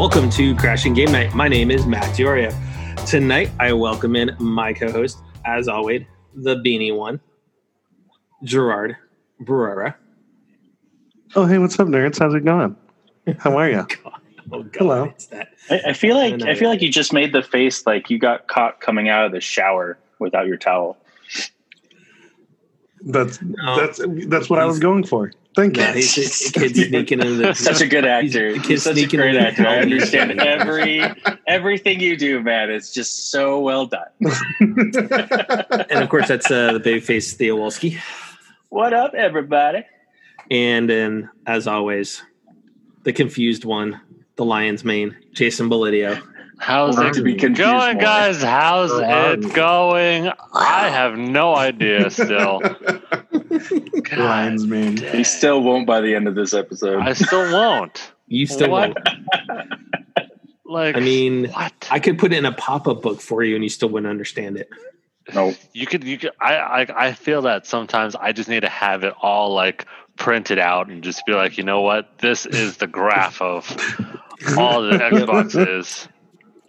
Welcome to Crashing Game Night. My name is Matt Diorio. Tonight, I welcome in my co-host, as always, the beanie one, Gerard Barrera. Oh, hey, what's up, nerds? How's it going? How are you? Oh, God, Hello. It's that. I, I feel like No, no, I feel like you just made the face like you got caught coming out of the shower without your towel. That's No. that's that's what I was going for. Thank you. He's a, a kid sneaking into the. Such a good actor. He's a kid such a great in. actor. I understand every everything you do, man. It's just so well done. and of course, that's uh, the babyface Theo Wolski. What up, everybody? And then, as always, the confused one, the lion's mane, Jason Bolidio. How's Not it to be going, more. guys? How's Or it arms. going? I have no idea still. God Lions man. dang. He still won't by the end of this episode. I still won't. You still What? won't. Like, I mean, what? I could put it in a pop-up book for you, and you still wouldn't understand it. no, you could, you could. I, I, I feel that sometimes I just need to have it all like printed out and just be like, you know what? This is the graph of all the Xbox is.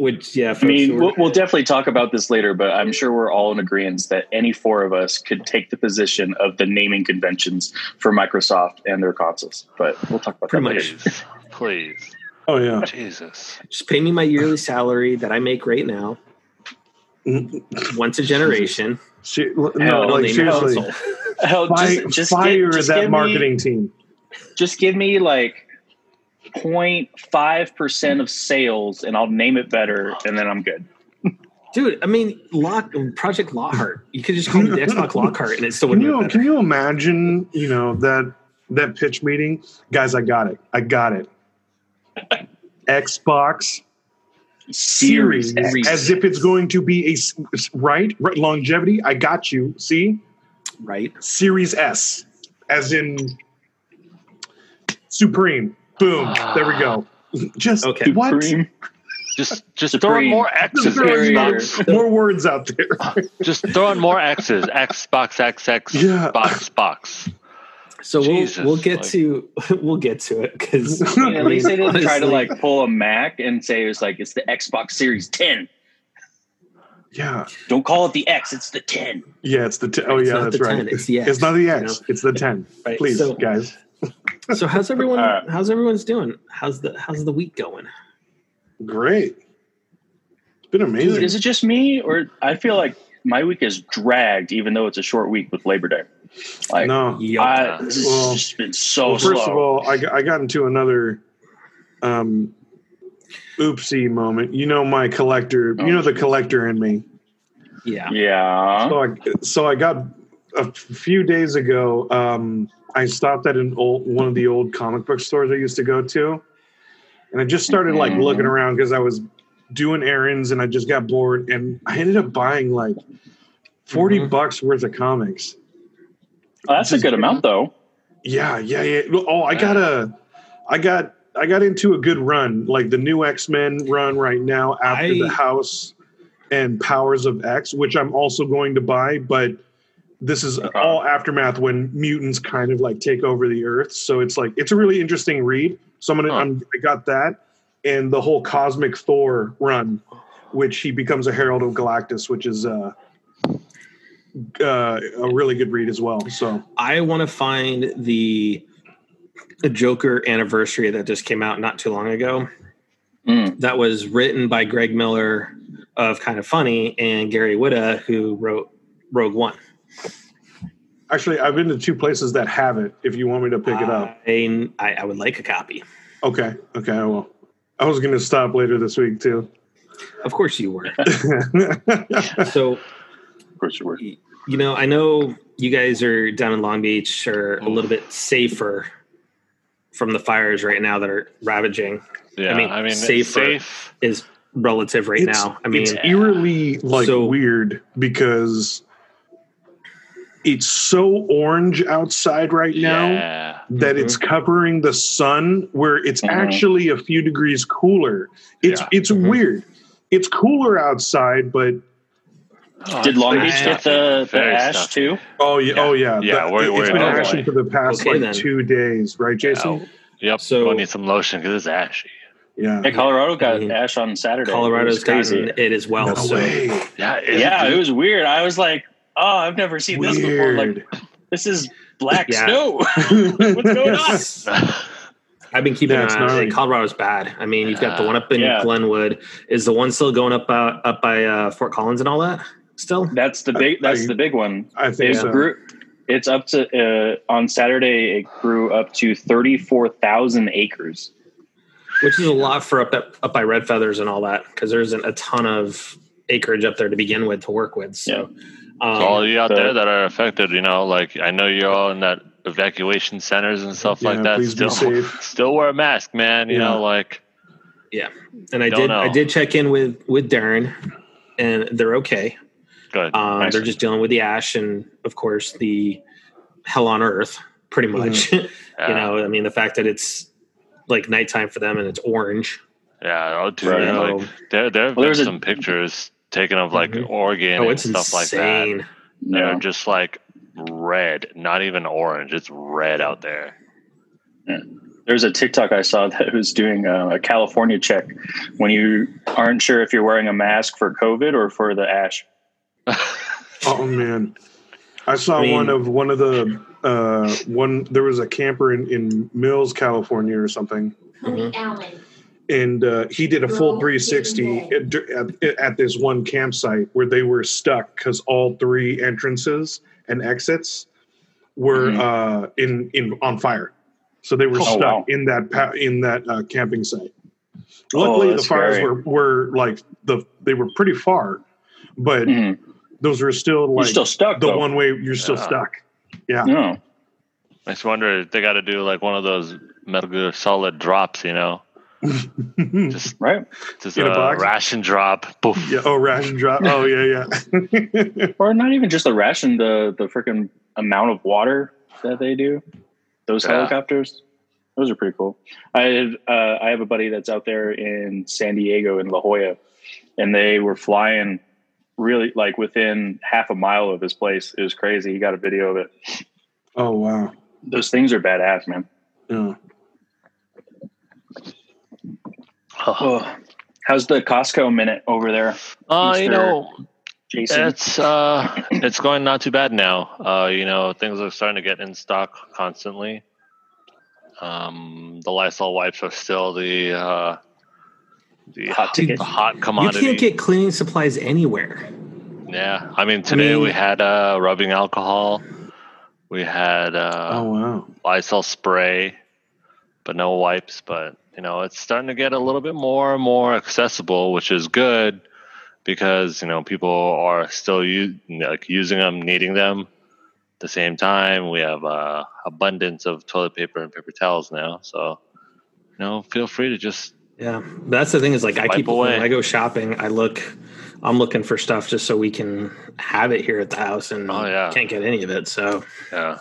Which, yeah, I mean, we're- we'll, we'll definitely talk about this later, but I'm sure we're all in agreement that any four of us could take the position of the naming conventions for Microsoft and their consoles. But we'll talk about Pretty that much. later. Please, please, Oh yeah. Jesus. just pay me my yearly salary that I make right now, once a generation. Se- no, Hell, like seriously, console. Hell, fi- just, just fire get, just that marketing Me, team. just give me like 0.5 percent of sales, and I'll name it better, and then I'm good. Dude, I mean, Lock Project Lockhart. You could just call it the Xbox Lockhart, and it still Can wouldn't be you can you imagine? You know that that pitch meeting, guys. I got it. I got it. Xbox Series, X. as if it's going to be a right, right longevity. I got you. See, right? Series S, as in Supreme. Boom. There we go. Just Okay. what? Supreme. Just, just Supreme. throwing more X's. Just throwing more, more words out there. Just throwing more X's. x Xbox X Yeah. box box. So we'll we'll get like- to we'll get to it because I mean, at least they didn't try to like pull a Mac and say it was like it's the Xbox Series 10. yeah, Don't call it the X, it's the 10. yeah. It's the 10. oh yeah, not that's right. 10, it's the X, It's not the you X. know? It's the ten. Right, Please, so- guys. So how's everyone? All right. How's everyone's doing? How's the how's the week going? Great. It's been Dude, amazing. is it just me or I feel like my week is dragged even though it's a short week with Labor Day? Like no. Yup. I, this has Well- just been so Well, slow. first of all, I, got- I got into another um, oopsie moment. You know my collector. Oh, you know the collector in me. yeah. yeah. So I, so I got a few days ago. Um, I stopped at an old one of the old comic book stores I used to go to, and I just started like Mhm. looking around because I was doing errands and I just got bored, and I ended up buying like 40 Mhm. bucks worth of comics. That's a good amount though. Yeah, yeah, yeah. Oh, I got a, I got, I got into a good run, like the new X Men run right now after I- the House and Powers of X, which I'm also going to buy, but this is Okay. all aftermath when mutants kind of like take over the Earth. So it's like it's a really interesting read. So I'm gonna, Huh. I'm, I got that, and the whole Cosmic Thor run, which he becomes a Herald of Galactus, which is uh, uh, a really good read as well. So. I want to find the the Joker anniversary that just came out not too long ago. Mm. That was written by Greg Miller of Kind of Funny and Gary Whitta, who wrote Rogue One. Actually, I've been to two places that have it. If you want me to pick it up, I, I I would like a copy. okay, okay, I will. I was going to stop later this week too. Of course you were. so Of course you were. you know, I know you guys are down in Long Beach are a little bit safer from the fires right now that are ravaging. Yeah, mean, I mean, safer. safe. Is relative right It's- now. I mean, it's eerily like So- weird because it's so orange outside right now Yeah. that Mhm. it's covering the sun, where it's Mhm. actually a few degrees cooler. It's Yeah. it's Mhm. weird. It's cooler outside, but Oh, Did Long Beach get the, the ash stuffy. too? oh yeah, Yeah. oh yeah, Yeah, The- we're- it's we're been on ashing way. for the past Okay, like then. two days, right, Jason? Yeah. Yep. So- we'll need some lotion because it's ashy. Yeah. Yeah, Colorado got I mean, ash on Saturday. Colorado's It was crazy. gotten it as well. No so way. Yeah, is Yeah, it, it was weird. I was like, oh, I've never seen this before. Like, this is black Yeah. snow. What's going on? I've been keeping Yeah, an it's eye it. gnarly. Colorado's bad. I mean, you've got the one up in Yeah. Glenwood. Is the one still going up uh, up by uh, Fort Collins and all that? Still, That's the big. That's I- the big one. I think It so. grew. It's up to uh, on Saturday. It grew up to thirty four thousand acres. which is a lot for up at, up by Red Feathers and all that, because there's an, a ton of acreage up there to begin with to work with. So, So all um, you out So- there that are affected, you know, like I know you're all in that evacuation centers and stuff like that. please be Still, safe. still wear a mask, man. You Yeah. know, like yeah. and I did know. I did check in with with Darren, and they're okay. good. Um, Nice. They're just dealing with the ash and, of course, the hell on earth, pretty much. you Yeah. know, I mean, the fact that it's like nighttime for them and it's orange. Yeah, oh, dude, Right. like there, there have Well, been there's a- some pictures taken of like Mhm. Oregon Oh, and it's stuff like that. insane. They're just like red, not even orange. It's red out there. There's a TikTok I saw that was doing a, a California check when you aren't sure if you're wearing a mask for COVID or for the ash. Oh man, I saw I mean- one of one of the uh, one. There was a camper in in Mills, California, or something, Honey Allen. And uh, he did a full 360 at, at, at this one campsite where they were stuck because all three entrances and exits were Mhm. uh, in in on fire. So they were Oh, stuck wow. in that pa- in that uh, camping site. Oh, Luckily, the fires scary. were were like the they were pretty far, but Mhm. those were still You're like still stuck. the though. one way you're still stuck. Yeah. No. I just wonder if they got to do like one of those Metal Gear Solid drops, you know, just Right. just In a a, box? ration drop. Poof. yeah. Oh, ration drop. Oh, yeah, yeah. Or not even just the ration, the the freaking amount of water that they do. Those Yeah. helicopters. Those are pretty cool. I have, uh, I have a buddy that's out there in San Diego in La Jolla, and they were flying really like within half a mile of his place. It was crazy. He got a video of it. oh, wow. Those things are badass, man. Yeah. Oh, how's the Costco minute over there, Uh, you know, Jason? it's uh, it's going not too bad now. Uh, you know, things are starting to get in stock constantly. Um, the Lysol wipes are still the uh, the Hot ticket. the hot You can't get cleaning supplies anywhere. yeah, I mean today mean- we had uh, rubbing alcohol. We had uh, Oh, wow. Lysol spray, but no wipes. But you know, it's starting to get a little bit more and more accessible, which is good because you know people are still u- like using them, needing them. At the same time, we have uh, abundance of toilet paper and paper towels now, so you know, feel free to just Yeah, that's the thing is like I keep away. when I go shopping, I look, I'm looking for stuff just so we can have it here at the house, and Oh, yeah. can't get any of it. So Yeah,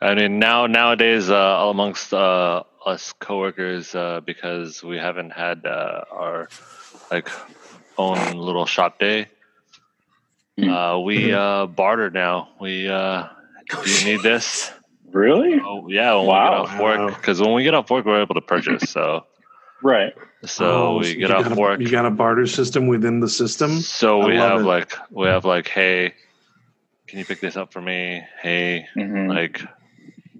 I mean now nowadays uh, amongst uh, us coworkers uh, because we haven't had uh, our like own little shop day. Hmm. Uh, we uh, barter now. We uh, do you need this? really? Oh yeah, when Wow. we get off work because when we get off work we're able to purchase. So Right. so Oh, we so get you off got a- work. You got a barter system within the system. So I we have it. like we have like hey, can you pick this up for me? Hey, Mhm. like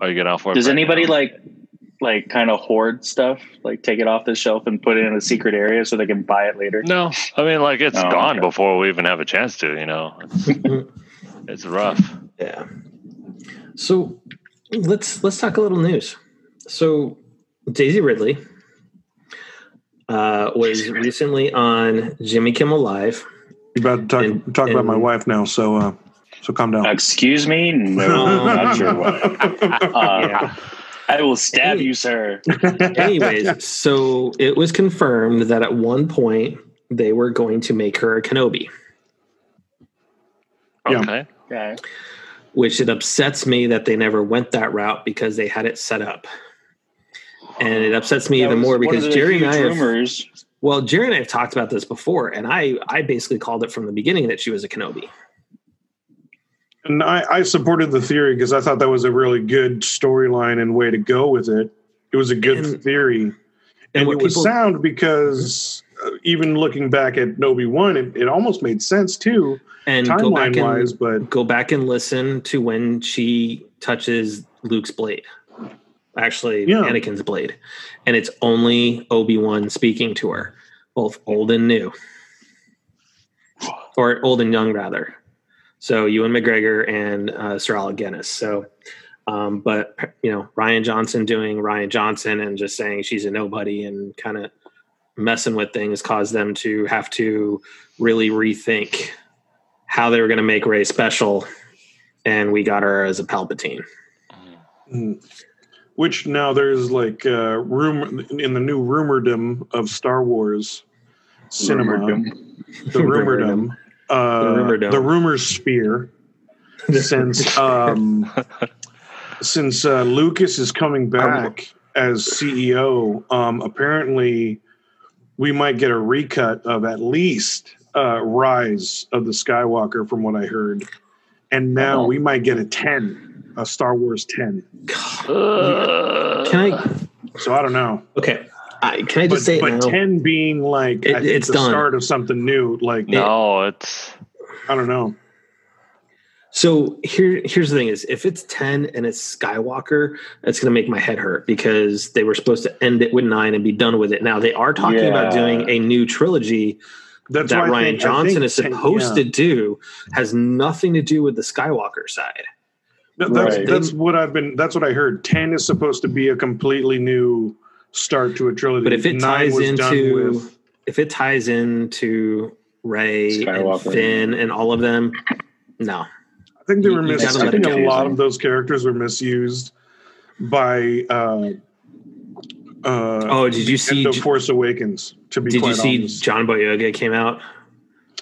are you getting off work? Does right anybody now? like like kind of hoard stuff, like take it off the shelf and put it in a secret area so they can buy it later? No, I mean like it's Oh, gone okay. before we even have a chance to. You know, it's, it's rough. yeah. So let's let's talk a little news. So Daisy Ridley uh, was recently on Jimmy Kimmel Live. You're about to talk, And- talk about my wife now, so uh, so calm down. Excuse me? No, not your wife. Uh, I will stab you, sir. Anyways, so it was confirmed that at one point they were going to make her a Kenobi, Yeah. Okay. Okay. which it upsets me that they never went that route because they had it set up. And it upsets me That even more because Jerry and huge I have, rumors. well, Jerry and I have talked about this before, and I I basically called it from the beginning that she was a Kenobi. And I, I supported the theory because I thought that was a really good storyline and way to go with it. It was a good And- theory. and, what it was sound because uh, even looking back at Obi Wan, it, it almost made sense too, and timeline and wise. But go back and listen to when she touches Luke's blade. Actually, Yeah. Anakin's blade, and it's only Obi Wan speaking to her, both old and new, or old and young rather. So Ewan McGregor and uh, Sir Alec Guinness. So, um, but you know Rian Johnson doing Rian Johnson and just saying she's a nobody and kind of messing with things caused them to have to really rethink how they were going to make Rey special, and we got her as a Palpatine. Mm. which now there's like uh, rumor in the new rumordom of Star Wars cinema, Rumordom. the rumordom, uh, The rumordom. the rumor sphere. since um, since uh, Lucas is coming back as CEO, um, apparently we might get a recut of at least uh, Rise of the Skywalker, from what I heard, and now Oh. we might get a ten, a Star Wars ten. Uh, Can I? So I don't know, Okay, I, can I just but, say it but now? ten being like It- it's the done. start of something new. Like no, it's I don't know. So here, here's the thing: is if it's ten and it's Skywalker, it's going to make my head hurt because they were supposed to end it with nine and be done with it. Now they are talking about doing a new trilogy That's that Ryan think- Johnson think is 10 supposed yeah. to do, has nothing to do with the Skywalker side. That- That's Right. that's what I've been. That's what I heard. Ten is supposed to be a completely new start to a trilogy. But if it Nine ties into, with- if it ties into Rey and Finn and all of them, no. I think they were you mis- gotta I think a go. lot of those characters were misused by. Uh, uh, Oh, did you see? end of Force Awakens. To be Did you see honest. John Boyega came out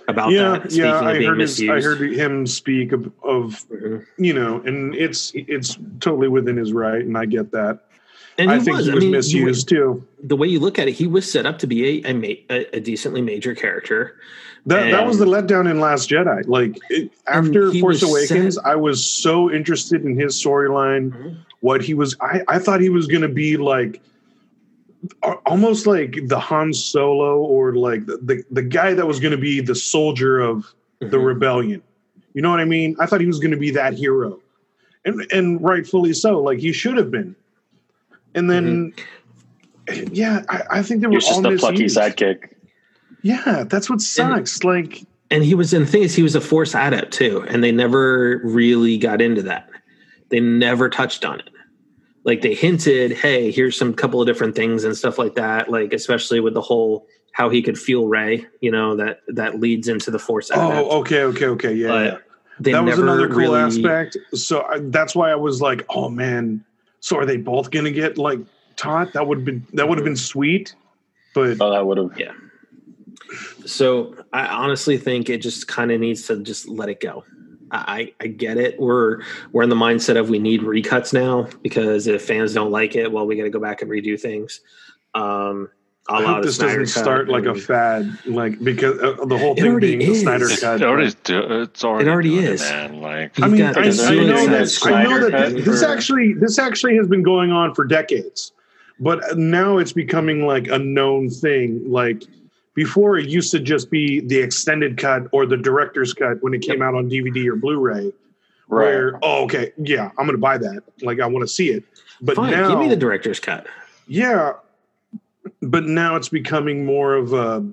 about yeah, that? Speaking yeah. I heard his. I heard him speak of, of Mhm. you know, and it's it's totally within his right, and I get that. And I he think was. he I was mean, you- misused too. the way you look at it, he was set up to be a a, a, decently major character. That that was the letdown in Last Jedi. Like it, after Force Awakens, set- I was so interested in his storyline. Mhm. What he was, I, I thought he was going to be like almost like the Han Solo or like the the, the guy that was going to be the soldier of the Mhm. rebellion. You know what I mean? I thought he was going to be that hero, and and rightfully so. Like he should have been. And then, mm-hmm. yeah, I, I think they were He was just all a plucky misused. sidekick. Yeah, that's what sucks. like And he was, and the thing is, he was a force adept too, and they never really got into that. They never touched on it. Like they hinted, "Hey, here's some couple of different things and stuff like that." Like especially with the whole how he could feel Rey, you know that that leads into the force oh, adept. Oh, okay, okay, okay. Yeah, But yeah. they that was never another cool really, aspect. So I, that's why I was like, "Oh man!" So are they both gonna get like taught? That would be that would have been sweet. But Oh, that would have. Yeah. So I honestly think it just kind of needs to just let it go. I, I get it. We're we're in the mindset of we need recuts now because if fans don't like it, well, we got to go back and redo things. Um, a I hope this Snyder doesn't cut start like a fad, like because uh, the whole It thing already being the is. Snyder It's cut. already, do, it's already, It already doing is. man. Like, I mean, I, the Is I know that I know that cut this for- actually this actually has been going on for decades, but now it's becoming like a known thing. Like before, it used to just be the extended cut or the director's cut when it came out on DVD or Blu-ray. Right. Where oh okay yeah I'm gonna buy that like I want to see it, but Fine, now give me the director's cut. yeah, but now it's becoming more of a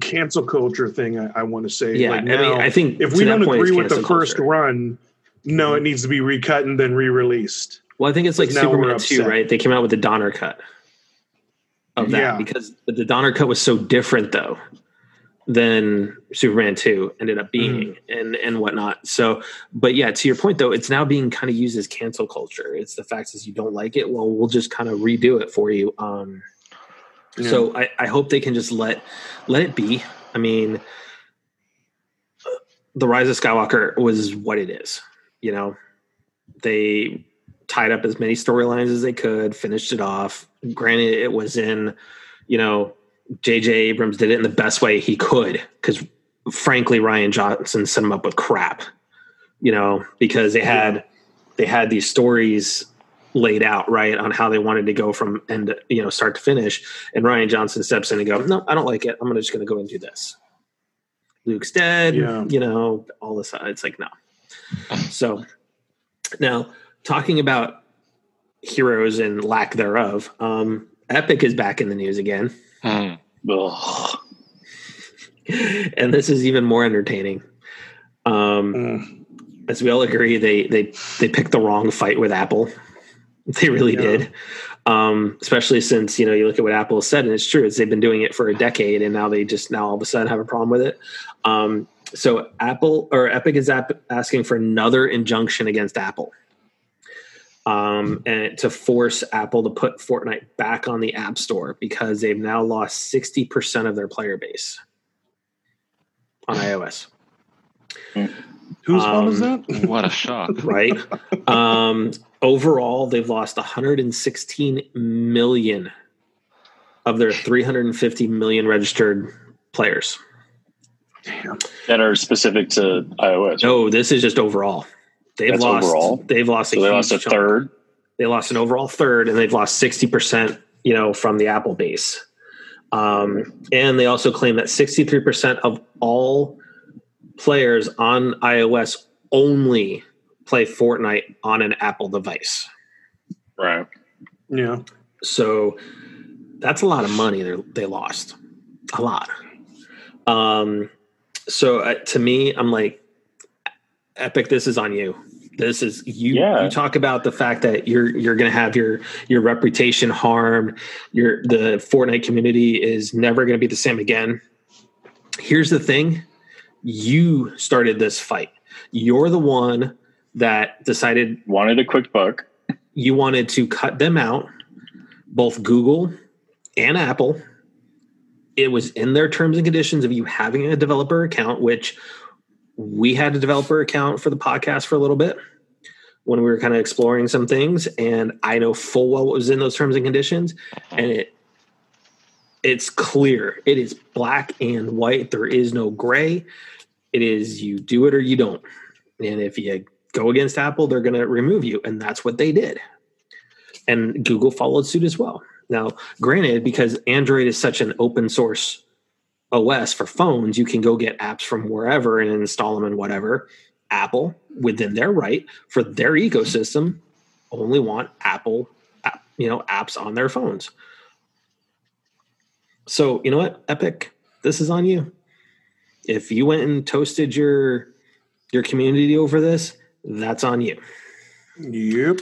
cancel culture thing. I, I want to say Yeah, like I mean, I think if we don't agree with the first culture. run, no, it needs to be recut and then re-released. Well, I think it's like Superman 2, right? They came out with the Donner cut of that Yeah. because the Donner cut was so different though than Superman 2 ended up being Mm-hmm. and and whatnot. So but yeah, to your point though, it's now being kind of used as cancel culture. It's the fact is you don't like it, well, we'll just kind of redo it for you. Um so I, I hope they can just let let it be. I mean the rise of Skywalker was what it is, you know. They tied up as many storylines as they could, finished it off. Granted, it was in, you know, J.J. Abrams did it in the best way he could because, frankly, Rian Johnson set him up with crap, you know, because they had they had these stories laid out right on how they wanted to go from end to, you know start to finish and Rian Johnson steps in and go no I don't like it I'm just gonna go and do this Luke's dead Yeah. you know all this it's like no so now talking about heroes and lack thereof um Epic is back in the news again. Ugh. and this is even more entertaining um Mm. as we all agree, they they they picked the wrong fight with Apple. They really Yeah. did. Um, especially since you know you look at what Apple has said, and it's true. It's they've been doing it for a decade, and now they just now all of a sudden have a problem with it. Um, so Apple or Epic is ap- asking for another injunction against Apple, um, and to force Apple to put Fortnite back on the App Store because they've now lost sixty percent of their player base on iOS. Whose fault is Um, that? What a shock. right? um, overall, they've lost 116 million of their 350 million registered players. that are specific to iOS. No, this is just overall. They've That's lost. overall? They've lost. A they lost a chunk. third. They lost an overall third, and they've lost 60 percent. You know, from the Apple base. Um, and they also claim that 63 percent of all players on iOS only play Fortnite on an Apple device. Right. Yeah. So that's a lot of money they they lost, a lot. Um, so uh, to me, I'm like, Epic, this is on you. This is you. Yeah. You talk about the fact that you're you're going to have your your reputation harmed. Your the Fortnite community is never going to be the same again. Here's the thing: you started this fight. You're the one that decided Wanted a quick buck. you wanted to cut them out, both Google and Apple. It was in their terms and conditions of you having a developer account, which we had a developer account for the podcast for a little bit when we were kind of exploring some things. And I know full well what was in those terms and conditions. And it it's clear. It is black and white. There is no gray. It is you do it or you don't. And if you go against Apple, they're going to remove you. And that's what they did. And Google followed suit as well. Now, granted, because Android is such an open source OS for phones, you can go get apps from wherever and install them and whatever. Apple, within their right for their ecosystem, only want Apple, you know, apps on their phones. So you know what, Epic, this is on you. If you went and toasted your your community over this, that's on you. Yep.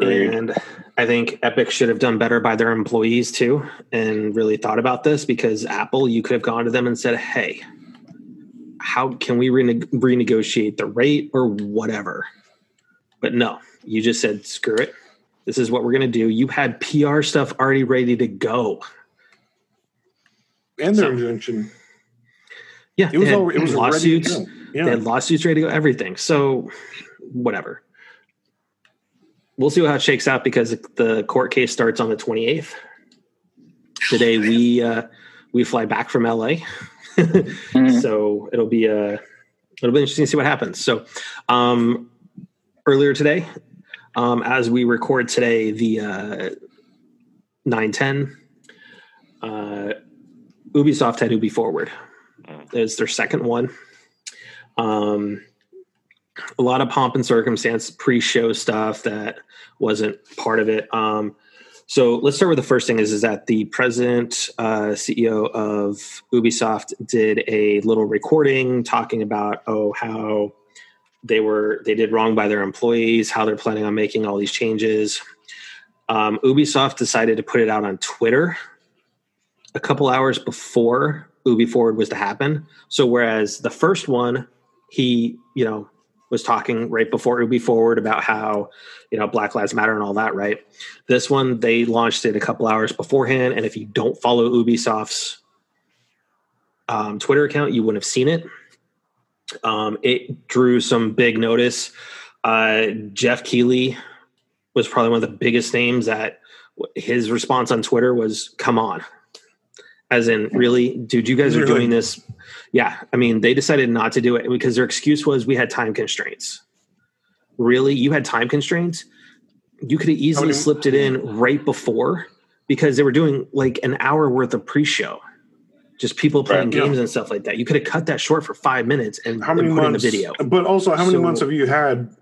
And I think Epic should have done better by their employees too and really thought about this because Apple, you could have gone to them and said, hey, how can we rene- renegotiate the rate or whatever? But no, you just said, screw it. This is what we're going to do. You had PR stuff already ready to go. And their So- injunction. Yeah, It was all it was ready to lawsuits. go. They had lawsuits ready to go, everything. So, whatever. We'll see how it shakes out because the court case starts on the 28th. Today we uh, we fly back from LA, Mhm. so it'll be uh, it'll be interesting to see what happens. So, um, earlier today, um, as we record today, the uh, 910, uh, Ubisoft had Ubi Forward. It's their second one. Um, a lot of pomp and circumstance pre-show stuff that wasn't part of it. Um, so let's start with the first thing is, is that the president, uh, CEO of Ubisoft did a little recording talking about, oh, how they were, they did wrong by their employees, how they're planning on making all these changes. Um, Ubisoft decided to put it out on Twitter a couple hours before Ubi Forward was to happen. So whereas the first one, he, you know, was talking right before Ubi Forward about how, you know, Black Lives Matter and all that, right? This one, they launched it a couple hours beforehand. And if you don't follow Ubisoft's um, Twitter account, you wouldn't have seen it. Um, it drew some big notice. Uh, Geoff Keighley was probably one of the biggest names that his response on Twitter was, come on. As in, really, dude, you guys are doing this. Yeah. I mean, they decided not to do it because their excuse was we had time constraints. Really? You had time constraints? you could have easily many- slipped it in right before because they were doing like an hour worth of pre-show just people playing Right, yeah. games and stuff like that you could have cut that short for five minutes and, How many and put months? the video But also, how many So- months have you had?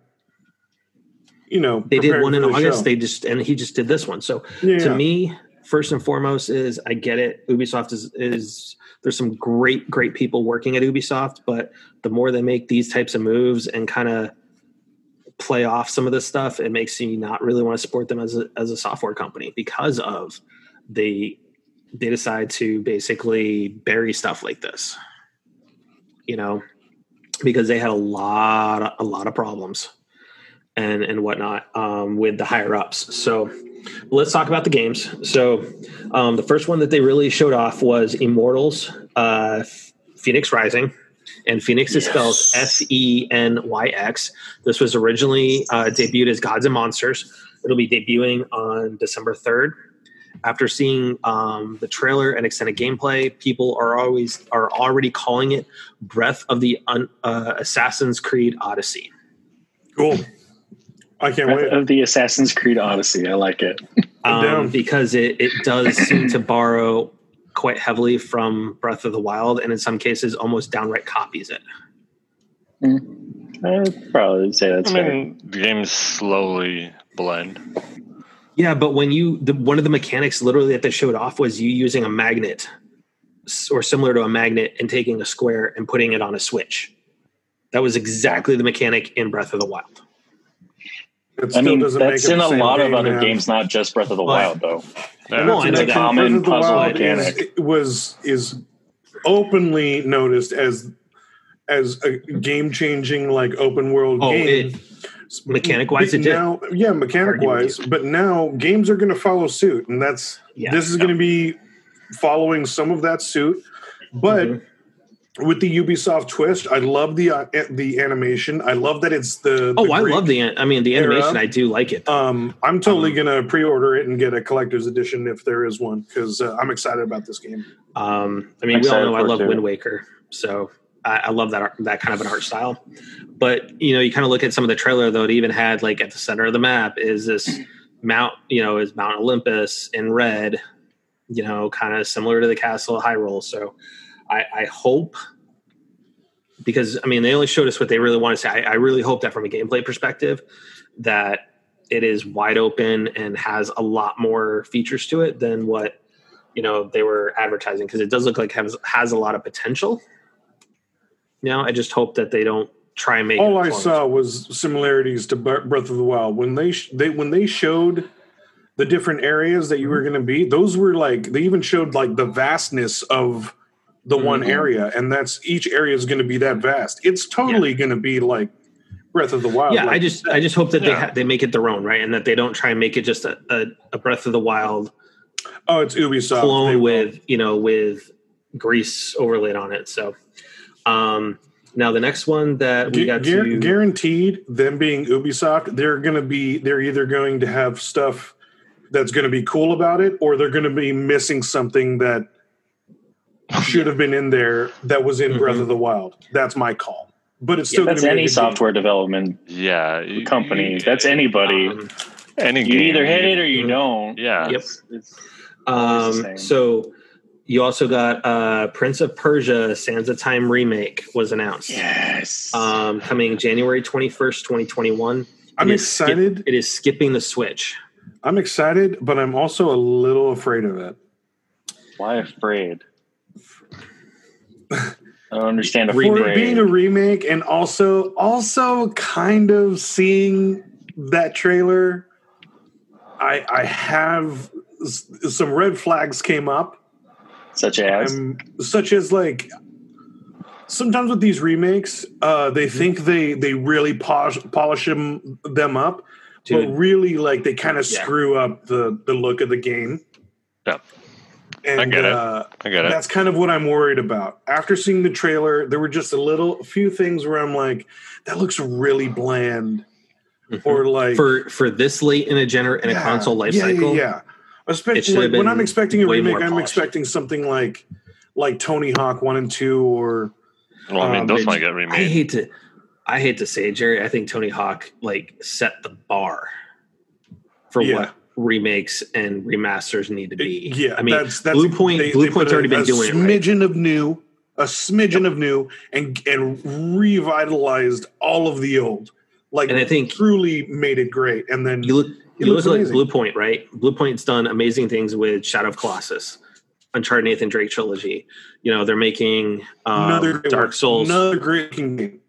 You know, they did one in august show? they just and he just did this one so yeah, to yeah. me first and foremost is i get it. Ubisoft is is there's some great great people working at ubisoft but the more they make these types of moves and kind of play off some of this stuff it makes you not really want to support them as a, as a software company because of they they decide to basically bury stuff like this you know because they had a lot a lot of problems and and whatnot um, with the higher ups. So let's talk about the games. So, um, the first one that they really showed off was Immortals, uh, Fenyx Rising, and Phoenix is spelled. F E N Y X. This was originally uh, debuted as Gods and Monsters. It'll be debuting on December third. After seeing um, the trailer and extended gameplay, people are always are already calling it Breath of the Un, uh, Assassin's Creed Odyssey. cool. I can't wait. of the Assassin's Creed Odyssey. I like it. um, down. because it, it does seem to borrow quite heavily from Breath of the Wild, and in some cases, almost downright copies it. I'd probably say that's I fair. mean, the games slowly blend. Yeah, but when you the, one of the mechanics literally that they showed off was you using a magnet or similar to a magnet and taking a square and putting it on a switch. That was exactly the mechanic in Breath of the Wild. It I mean, doesn't that's make it in a lot of other man. games, not just Breath of the But- Wild, though. Yeah. No, That's and the the common Breath of the puzzle mechanic. Is, was is openly noticed as as a game changing like open world Oh, game. it mechanic-wise, it did. now, yeah, mechanic wise, but now games are going to follow suit, and that's Yeah. this is going to be following some of that suit. But Mhm. With the Ubisoft twist, I love the uh, the animation. I love that it's the. Oh, the I love the. I mean, the era. animation. I do like it. Um, I'm totally Um, gonna pre-order it and get a collector's edition if there is one because uh, I'm excited about this game. Um, I mean, I'm we all know I love too. Wind Waker, so I, I love that art, that kind of an art style. But you know, you kind of look at some of the trailer though. It even had like at the center of the map is this Mount, you know, is Mount Olympus in red. You know, kind of similar to the Castle of Hyrule. So I, I hope because I mean they only showed us what they really want to say. I, I really hope that from a gameplay perspective that it is wide open and has a lot more features to it than what you know they were advertising because it does look like has has a lot of potential. You know, I just hope that they don't try and make All I saw was similarities to Breath of the Wild when they sh- they when they showed the different areas that you were mm-hmm. going to be. Those were like they even showed like the vastness of the one Mhm. area, and that's each area is going to be that vast. It's totally going to be like Breath of the Wild. Yeah, like I just I just hope that they ha- they make it their own, right, and that they don't try and make it just a, a, a Breath of the Wild oh, it's Ubisoft clone with you know with grease overlaid on it. So, um, now the next one that we got guar- to guaranteed them being Ubisoft, they're going to be they're either going to have stuff that's going to be cool about it, or they're going to be missing something that should have been in there that was in Breath Mhm. of the Wild. That's my call. But it's still going That's to be a any good game. software development Yeah, you- company. you- That's anybody. um, any you game. either hit it or you Mhm. don't. Yeah. Yep. It's, it's Um, so you also got uh, Prince of Persia: Sands of Time remake was announced, yes. um, coming January twenty first, twenty twenty one. I'm excited. it is skipping the Switch. I'm excited, but I'm also a little afraid of it. Why afraid? I don't understand a For being a remake, and also also kind of seeing that trailer, I I have some red flags came up. such as um, such as like sometimes with these remakes uh they think they they really polish polish them, them up Dude. but really like they kind of Yeah. screw up the the look of the game Yeah. And I get it. uh I get it. that's kind of what i'm worried about after seeing the trailer there were just a little a few things where i'm like that looks really bland or like for for this late in a gener in a console life yeah, cycle. Yeah, yeah. Especially like, when I'm expecting a remake, I'm expecting something like like Tony Hawk one and two, or well, I mean, um, those Which might get I hate to, I hate to say, it, Jerry. I think Tony Hawk like set the bar. for Yeah. what remakes and remasters need to be. yeah, I mean, that's, that's Bluepoint- Blue put Point's a- already been a doing it, right? smidgen of new, a smidgen of new, and and revitalized all of the old. Like, And I think- truly made it great. And then you look It you look looks like. Bluepoint, right? Bluepoint's done amazing things with Shadow of Colossus, Uncharted Nathan Drake trilogy. You know, they're making um, another Dark. Souls. another great game.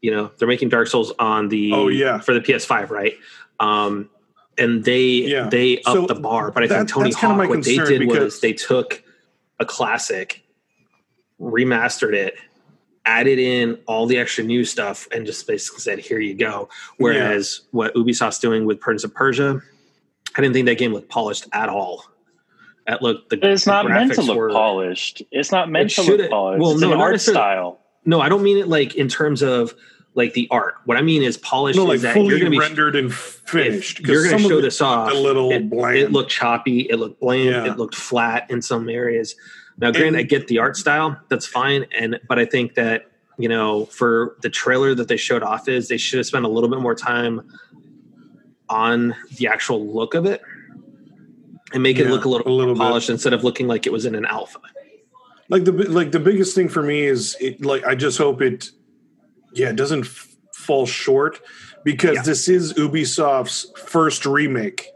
You know, they're making Dark Souls on the Oh, yeah. for the PS5, right? Um, and they Yeah. they upped So the bar, but I that- think Tony Hawk, what they did was they took a classic, remastered it, added in all the extra new stuff, and just basically said, "Here you go." Whereas what Ubisoft's doing with Prince of Persia, I didn't think that game looked polished at all. That looked the it's the not meant to look were- polished. It's not meant It to look polished. well, it's no, an art style. No, I don't mean it like in terms of like the art. What I mean is polished No, is like that you're fully going to be rendered and finished. You're going to show this off a little it, bland. it looked choppy it looked bland Yeah. it looked flat in some areas now granted i get the art style that's fine and but i think that you know for the trailer that they showed off is they should have spent a little bit more time on the actual look of it and make it look a little, a little bit. polished instead of looking like it was in an alpha like the like the biggest thing for me is it, like I just hope it yeah it doesn't f- fall short because Yeah. this is Ubisoft's first remake.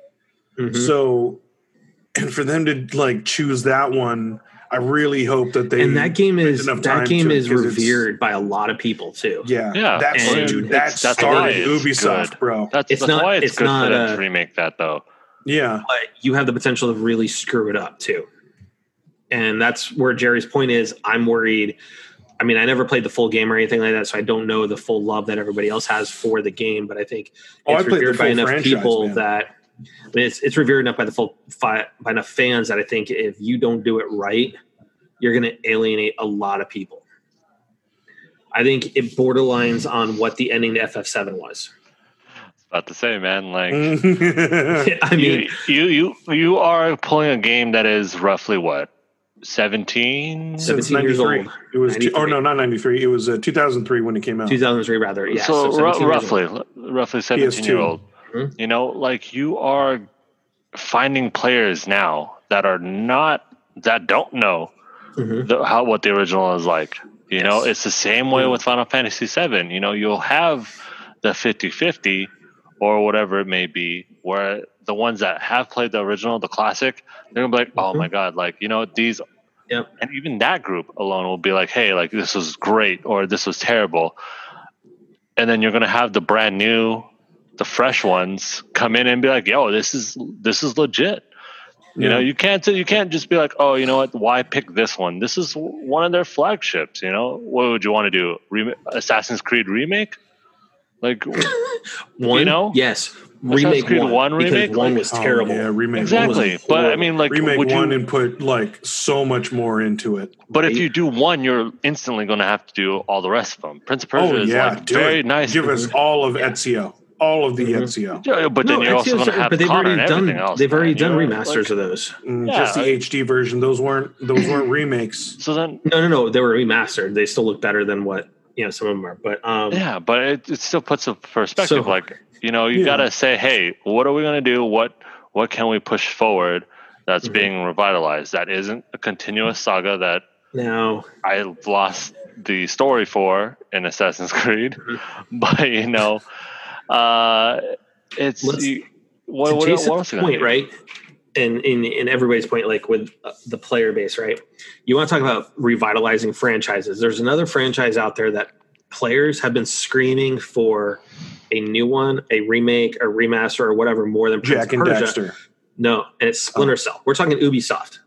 Mhm. So and for them to like choose that one, I really hope that they and that game is enough that game to- is 'cause revered by a lot of people too yeah Yeah, that's and dude that that's why started it's Ubisoft, good. bro. That's, It's that's not- why it's, it's good not for them a- to remake that though. Yeah, but you have the potential to really screw it up too. And that's where Jerry's point is. I'm worried. I mean, I never played the full game or anything like that, so I don't know the full love that everybody else has for the game. But I think Oh, it's played revered by enough people man. that I mean, it's it's revered enough by the full fi, by enough fans that I think if you don't do it right, you're going to alienate a lot of people. I think it borderlines on what the ending to FF7 was. About to say, man, like. I mean, you, you you you are pulling a game that is roughly what 17 17 years old. It was two, or 93. no, not ninety three. It was uh, two thousand three when it came out. 2003 rather. Yeah. so, so ru- 17 years roughly old. roughly 17 year old Mhm. you know like you are finding players now that are not that don't know Mhm. the, how what the original is like you know it's the same way Yeah. with final fantasy 7 you know you'll have the 50-50 or whatever it may be where the ones that have played the original the classic they're gonna be like oh Mhm. my god like you know these Yep. and even that group alone will be like hey like this was great or this was terrible. And then you're gonna have the brand new the fresh ones come in and be like yo this is this is legit. You know you can't you can't just be like oh you know what? Why pick this one? This is one of their flagships you know? What would you want to do? Rem- assassin's creed remake? Like One, know? yes, remake Creed one, one because remake? one Like- was Oh, terrible. yeah, remake exactly one. but i mean like remake would one you and put like so much more into it. but if you do one you're instantly going to have to do all the rest of them prince of persia Oh is yeah, like do very it. nice Give us all of Ezio, all of the Mhm. Ezio, Yeah, but then No, you're also Ezio's- going to have but they've Connor already and done everything else. they've already done You're remasters like- of those. Mm, Yeah, just the I- HD version. Those weren't those weren't remakes. so then No, no, no, they were remastered. They still look better than what you know some of them are. But um, yeah but it, it still puts a perspective So- like you know you Yeah. got to say hey what are we going to do what what can we push forward that's Mhm. being revitalized that isn't a continuous saga that now i lost the story for in assassin's creed Mhm. but you know uh it's you, what, what, what else point, right? And in in everybody's point, like with uh, the player base, right? You want to talk about revitalizing franchises. There's another franchise out there that players have been screaming for a new one, a remake, a remaster, or whatever more than Prince Jack of and Persia. Daxter. No, and it's Splinter Cell. We're talking Ubisoft.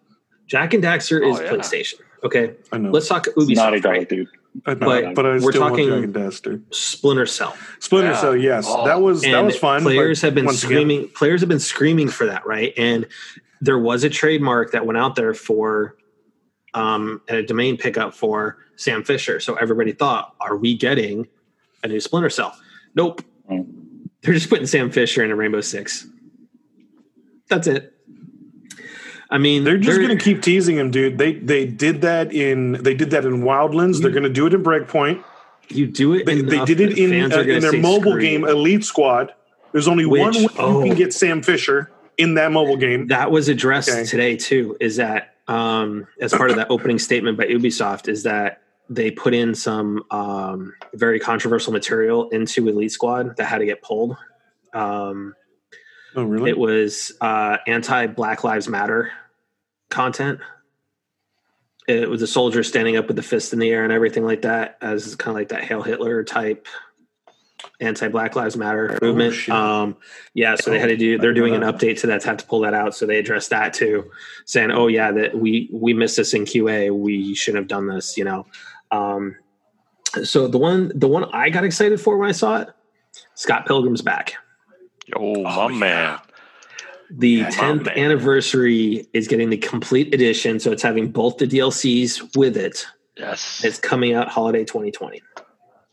Jak and Daxter is Oh, yeah. PlayStation. Okay, I know, let's talk It's Naughty Ubisoft. Dog, Right? dude. Know, but but I we're still talking- want Jak and Daxter. Splinter Cell. Splinter Yeah. Cell, yes, Oh. that was that was fun. Players have been once again- screaming. Players have been screaming for that, right? And there was a trademark that went out there for um, and a domain pickup for Sam Fisher. So everybody thought, are we getting a new Splinter Cell? Nope. They're just putting Sam Fisher in a Rainbow Six. That's it. I mean, They're just going to keep teasing him, dude. They they did that in they did that in Wildlands. They're going to do it in Breakpoint. You do it. They, they did it in, uh, in their mobile "Screw game. Elite Squad. There's only one Which- way you oh. can get Sam Fisher in that mobile game. That was addressed Okay. today too. Is that um, as part of that opening statement by Ubisoft? Is that they put in some um, very controversial material into Elite Squad that had to get pulled. Um, Oh, really? It was uh, anti Black Lives Matter content. It was a soldier standing up with the fist in the air and everything like that, as kind of like that Hail Hitler type anti Black Lives Matter movement. shit. um, yeah, so they had to do. They're doing an update to that to have to pull that out. So they addressed that too, saying, "Oh yeah, that we we missed this in QA. We shouldn't have done this." You know. Um, so the one the one I got excited for when I saw it, Scott Pilgrim's back. Oh, my man. The Yeah, 10th man. anniversary is getting the complete edition, so it's having both the DLCs with it. Yes. It's coming out holiday 2020.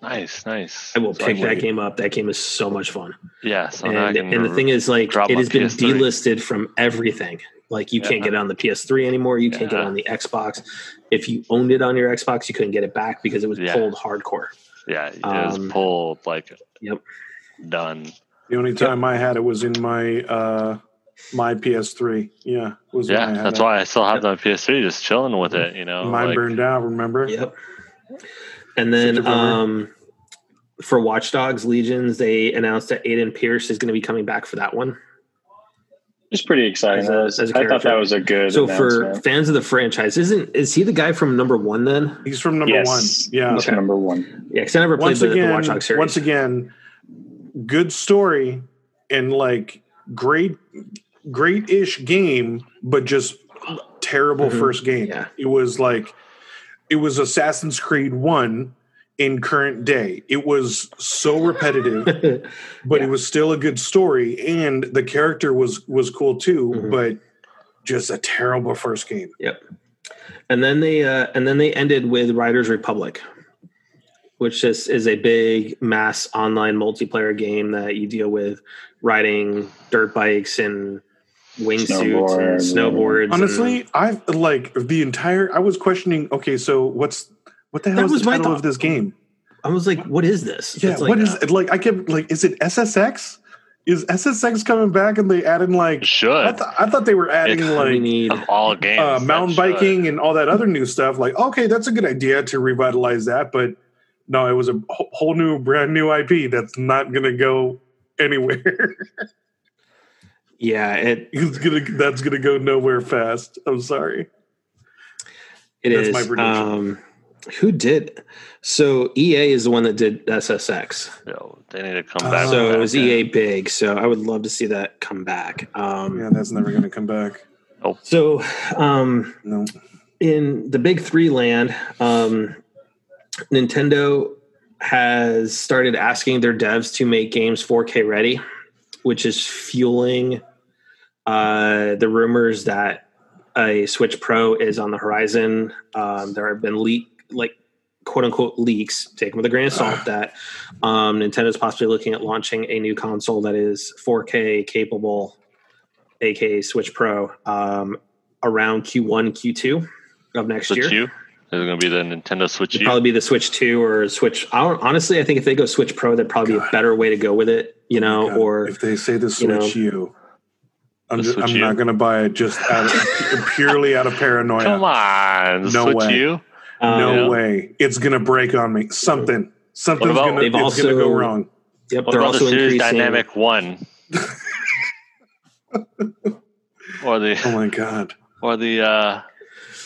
nice, nice. I will So pick can- that game up. That game is so much fun. Yeah, so and, and the thing is, like, it has been PS3. delisted from everything. Like, you can't get it on the PS3 anymore. You can't get it on the Xbox. If you owned it on your Xbox, you couldn't get it back because it was Yeah. pulled hardcore. yeah, it was um, pulled like Yep. done. the only time I had it was in my uh, my PS3. Yeah, was Yeah, that's it. why I still have the PS3, just chilling with it. You know, Mine like, burned out. Remember? Yep. And then Such a bummer. um, for Watch Dogs Legions, they announced that Aiden Pearce is going to be coming back for that one. It's pretty exciting. As a- That was- as a I thought that was a good. So for fans of the franchise, isn't is he the guy from number one then? He's from number yes, one. Yeah. he's Okay. number one. Yeah, because I never played once the, the again, Watch Dogs series. once again, good story and like great, great-ish game, but just terrible Mhm. first game. Yeah. It was like it was Assassin's Creed One in current day. It was so repetitive, but Yeah. it was still a good story, and the character was was cool too. Mhm. But just a terrible first game. Yep. And then they uh, and then they ended with Riders Republic, which is is a big mass online multiplayer game that you deal with riding dirt bikes and wingsuits and Snowboard. snowboards. and- Honestly, I like the entire. I was questioning. Okay, so what's what the hell That is was the my title thought. of this game? I was like, "What is this?" Yeah, It's like, what is uh, it? Like, I kept like, is it SSX? Is SSX coming back? And they added like, should I, th- I thought they were adding It's- like need of all games. uh, that mountain should. biking and all that other new stuff. Like, okay, that's a good idea to revitalize that, but no, it was a whole new, brand new IP that's not going to go anywhere. yeah, it it's gonna that's gonna go nowhere fast. I'm sorry. It That's is. my prediction. Um, who did? So EA is the one that did SSX. Yo, they need to come back. so with it that. was EA big. So I would love to see that come back. Um, Yeah, that's never gonna come back. Oh, So um, No. in the big three land, um, Nintendo has started asking their devs to make games 4K ready, which is fueling uh, the rumors that a Switch Pro is on the horizon. Um, there have been leak, like quote unquote leaks, take them with a grain of salt, that um, Nintendo's possibly looking at launching a new console that is 4K capable, aka Switch Pro, um, around Q1, Q2 of next Switch year. U. Is it going to be the Nintendo Switch It'd U? probably be the Switch Two or Switch. I don't, honestly, I think if they go Switch Pro, that'd probably be a better way to go with it. You know, God, or if they say the you know- Switch U, I'm, just, I'm not gonna buy it just out of, purely out of paranoia. Come on, No Switch way. U. um, No Yeah. way. It's gonna break on me. Something. Something's gonna They've it's gonna go wrong. Yep, What they're about the also Series increasing. Dynamic One? or the Oh my god. or the uh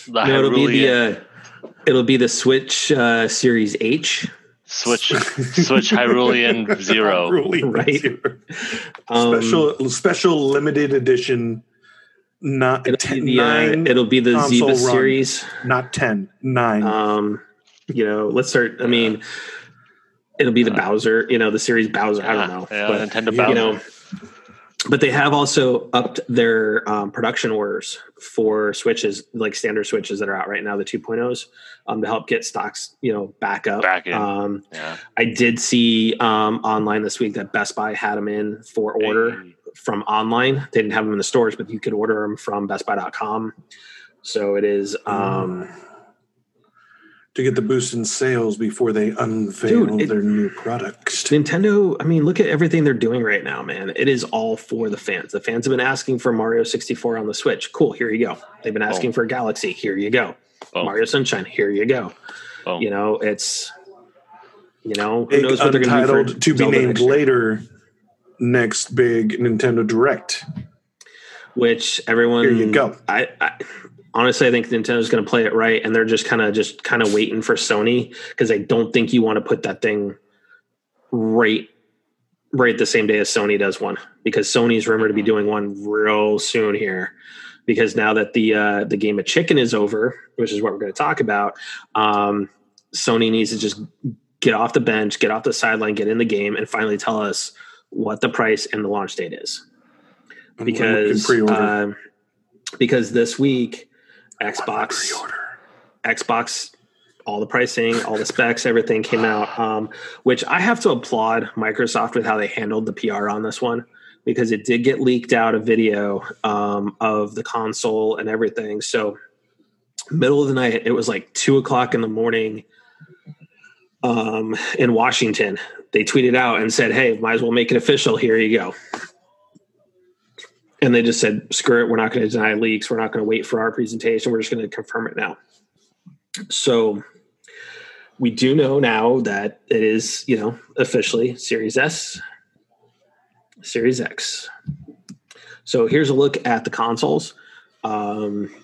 the No, it'll be the uh, it'll be the Switch uh, Series H. Switch Switch Hyrulean Zero. Really Right. zero. Um, special special limited edition not It'll ten, be the, uh, it'll be the console Ziva run. series. not 10 9 Um, you know, let's start. I mean, it'll be the Bowser. You know, the series Bowser. I don't know, Yeah, but Nintendo Yeah. you Bowser. know but they have also upped their um, production orders for switches like standard switches that are out right now the 2.0s um, to help get stocks you know back up Back in. um, yeah. i did see um, online this week that best buy had them in for order Hey. From online they didn't have them in the stores but you could order them from bestbuy.com so it is um, to get the boost in sales before they unveil Dude, it- their new products. Nintendo, I mean, look at everything they're doing right now, man. It is all for the fans. The fans have been asking for Mario 64 on the Switch. Cool, here you go. They've been asking Oh. for Galaxy. Here you go. Oh, Mario Sunshine. Here you go. oh. You know, it's you know, who Big knows what they're going to do for to be Zelda named next year. later. Next big Nintendo Direct. Which everyone, Here you go. I, I honestly, I think Nintendo's going to play it right, and they're just kind of just kind of waiting for Sony because I don't think you want to put that thing right right the same day as Sony does one because Sony's rumored to be doing one real soon here. Because now that the uh, the game of chicken is over, which is what we're going to talk about, um, Sony needs to just get off the bench, get off the sideline, get in the game, and finally tell us what the price and the launch date is And when we can because um, because this week Xbox Xbox all the pricing, all the specs, everything came out. Um, which I have to applaud Microsoft with how they handled the PR on this one because it did get leaked out a video um, of the console and everything. So middle of the night, it was like two o'clock in the morning um, in Washington. They tweeted out and said, "Hey, might as well make it official. Here you go." And they just said, "Screw it. We're not going to deny leaks. We're not going to wait for our presentation. We're just going to confirm it now." So we do know now that it is, you know, officially Series S, Series X. So here's a look at the consoles. Um,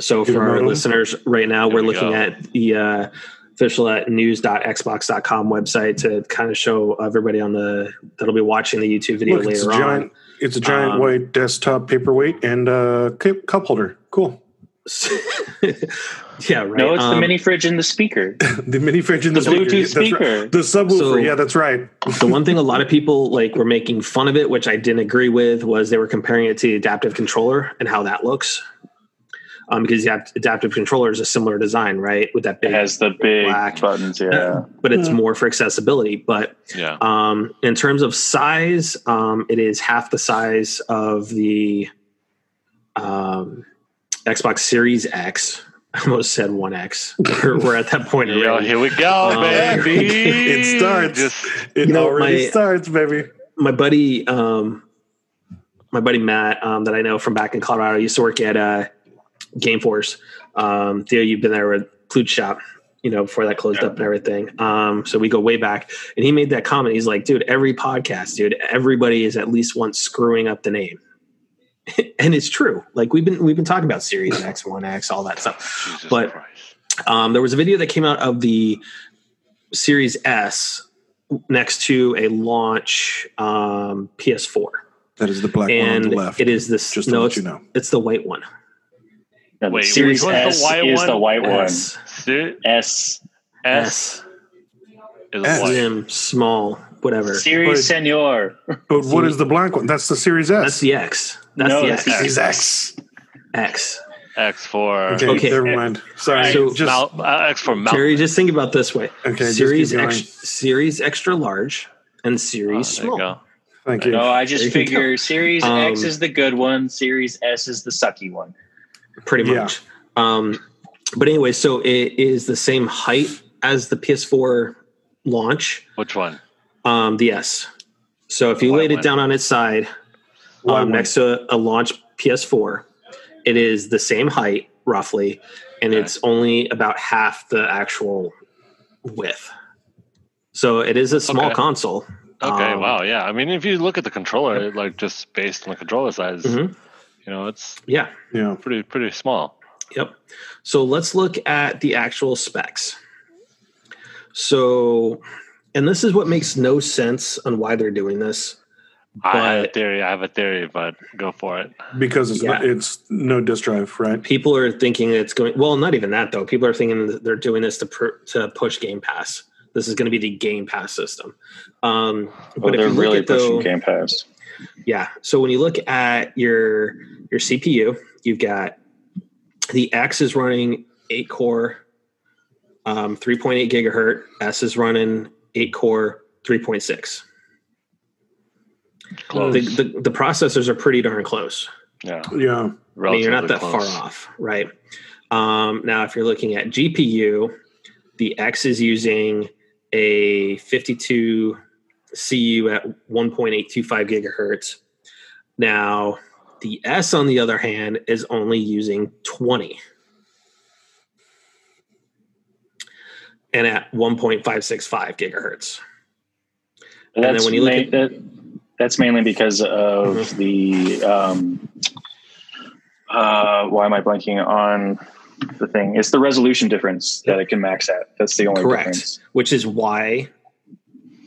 so for our listeners right now, There we're we looking go. at the uh, official at news.xbox.com website to kind of show everybody on the that'll be watching the YouTube video Look, it's a later on. giant. It's a giant Um, white desktop paperweight and a cup holder. Cool. yeah, right. No, it's the Um, mini fridge and the speaker. The mini fridge and the, The Bluetooth That's right. speaker. The subwoofer. So- yeah, that's right. the one thing a lot of people like were making fun of it, which I didn't agree with, was they were comparing it to the adaptive controller and how that looks. Um, because the adapt- adaptive controller is a similar design, right? With that It big, has the big black- buttons. Yeah. but it's Yeah. more for accessibility. But yeah. um, in terms of size, um, it is half the size of the um, Xbox Series X. I almost said One X. We're, we're at that point Yo, already. here we go, Um, baby. it starts. Just It You know, already my- starts, baby. my buddy um my buddy Matt um that I know from back in Colorado used to work at uh Game Force. Um Theo, you've been there with Clued Shop, you know, before that closed Yeah. up and everything. Um so we go way back. And he made that comment. He's like, dude, every podcast, dude, everybody is at least once screwing up the name. and it's true. Like we've been we've been talking about Series X, One X, all that stuff. Jesus But- Um, there was a video that came out of the Series S next to a launch um, PS4, That is the black one on the left. it is this. just to no, let it's, you know. it's the white one. No, the Series S the white is one? the white one. S, Ser- S. S S, is S. white. slim, small, whatever. Series Wait. Senor. But what is the black one? That's the Series S. That's the X. That's No, the X. the Series X. X. X for Okay, Okay. never mind. Sorry. So- just Mal- uh, X for mouth. Jerry, just think about this way: okay. Series keep going. X, Series extra large, and Oh, Series there you small. go. Thank you. No, I just There figure Series Um, X is the good one. Series S is the sucky one. Pretty Yeah. much. Um, but anyway, so it is the same height as the PS4 launch, Which one? um, the S. So if you White laid it down on its side um, next to a, a launch PS4, it is the same height roughly, and Okay. it's only about half the actual width. So it is a small Okay. console. Okay, Um, wow, yeah. I mean, if you look at the controller, like just based on the controller size, Mhm. You know, it's Yeah. Yeah. pretty pretty small. Yep. So let's look at the actual specs. So, and this is what makes no sense on why they're doing this. I have a theory. I have a theory, but go for it. Because it's Yeah. not, it's no disk drive, right? People are thinking it's going. Well, not even that though. People are thinking that they're doing this to pr- to push Game Pass. This is going to be the Game Pass system. Um, Oh, but they're you look really at pushing though, Game Pass. Yeah. So when you look at your your CPU, you've got the X is running eight core, um, three point eight gigahertz. S is running eight core, three point six. Close. The, the the processors are pretty darn close. yeah, Yeah. I mean, you're not that close. far off, right? Um, now, if you're looking at GPU, The X is using a 52 CU at 1.825 gigahertz. Now, the S, on the other hand, is only using 20 and at 1.565 gigahertz. And that's, when you look ma- at, that, that's mainly because of mm-hmm. the um, uh, why am I blanking on the thing? It's the resolution difference that it can max at. That's the only Correct. difference. Which is why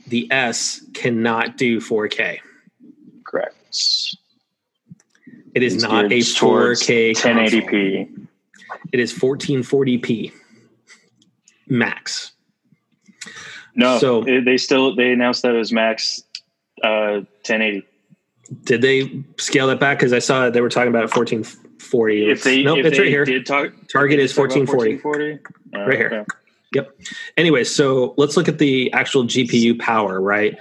the S cannot do 4K. Correct. It is it's not a 4K 1080p. Console. It is 1440p max. No, so they still they announced that as max uh, 1080. Did they scale that back? Because I saw that they were talking about 1440. If they, nope, if it's they right here. Did talk, Target is 1440. 1440? Uh, right here. Okay. Yep. Anyway, so let's look at the actual GPU power, right?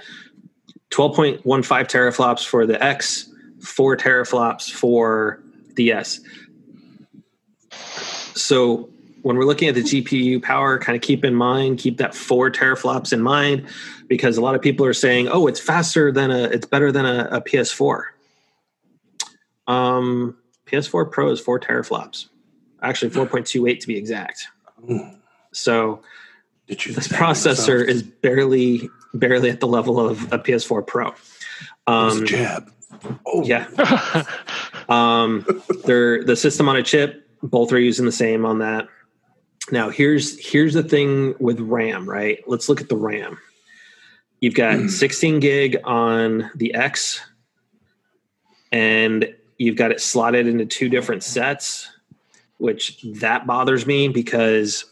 12.15 teraflops for the X, 4 teraflops for the S. So when we're looking at the GPU power, kind of keep in mind, keep that 4 teraflops in mind, because a lot of people are saying, oh, it's faster than a, it's better than a, a PS4. Um, PS4 Pro is 4 teraflops, actually 4.28 to be exact. So Did you this processor is barely barely at the level of a PS4 Pro. Um, jab. Oh. Yeah. um, they're the system on a chip. Both are using the same on that. Now here's here's the thing with RAM, right? Let's look at the RAM. You've got hmm. 16 gig on the X, and you've got it slotted into two different sets, which that bothers me because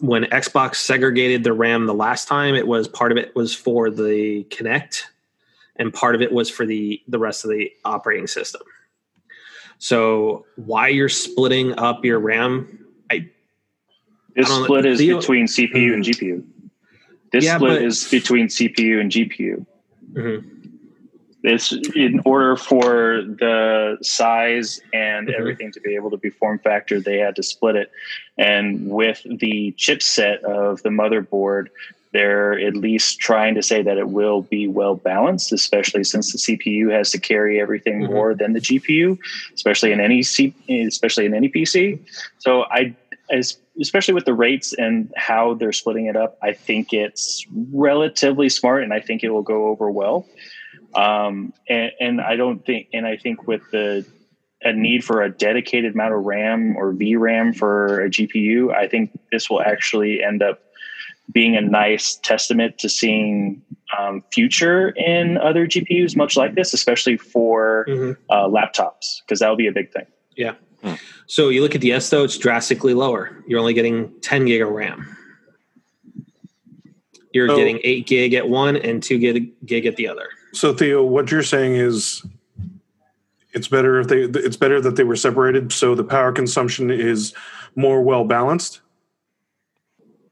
when Xbox segregated the RAM the last time, it was part of it was for the Kinect, and part of it was for the the rest of the operating system. So why you're splitting up your RAM, I this split is the, between CPU and GPU. This yeah, split but, is between CPU and GPU. Mm-hmm. It's in order for the size and mm-hmm. everything to be able to be form factor, they had to split it. And with the chipset of the motherboard, they're at least trying to say that it will be well balanced, especially since the CPU has to carry everything mm-hmm. more than the GPU, especially in any C, especially in any PC. So I, as especially with the rates and how they're splitting it up, I think it's relatively smart, and I think it will go over well. Um, and, and I don't think, and I think with the a need for a dedicated amount of RAM or VRAM for a GPU, I think this will actually end up being a nice testament to seeing um, future in other GPUs, much like this, especially for mm-hmm. uh, laptops, because that will be a big thing. Yeah. Hmm. So you look at the S though; it's drastically lower. You're only getting 10 gig of RAM. You're so, getting eight gig at one and two gig, gig at the other. So Theo, what you're saying is it's better if they it's better that they were separated so the power consumption is more well balanced.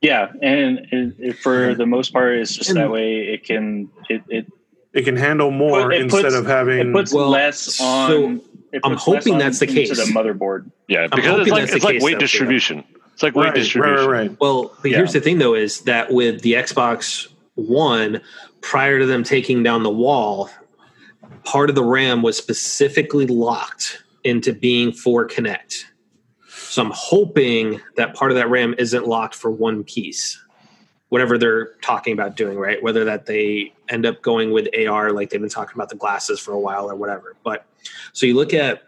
Yeah, and it, it, for the most part, it's just and, that way. It can it it, it can handle more put, instead of having it puts well, less on. So, I'm hoping that's the case. To the motherboard. Yeah, because it's like, it's like weight distribution. It's like weight right, distribution. Right, right, Well, but yeah. here's the thing though: is that with the Xbox One, prior to them taking down the wall, part of the RAM was specifically locked into being for Kinect. So I'm hoping that part of that RAM isn't locked for one piece whatever they're talking about doing, right? Whether that they end up going with AR, like they've been talking about the glasses for a while or whatever. But so you look at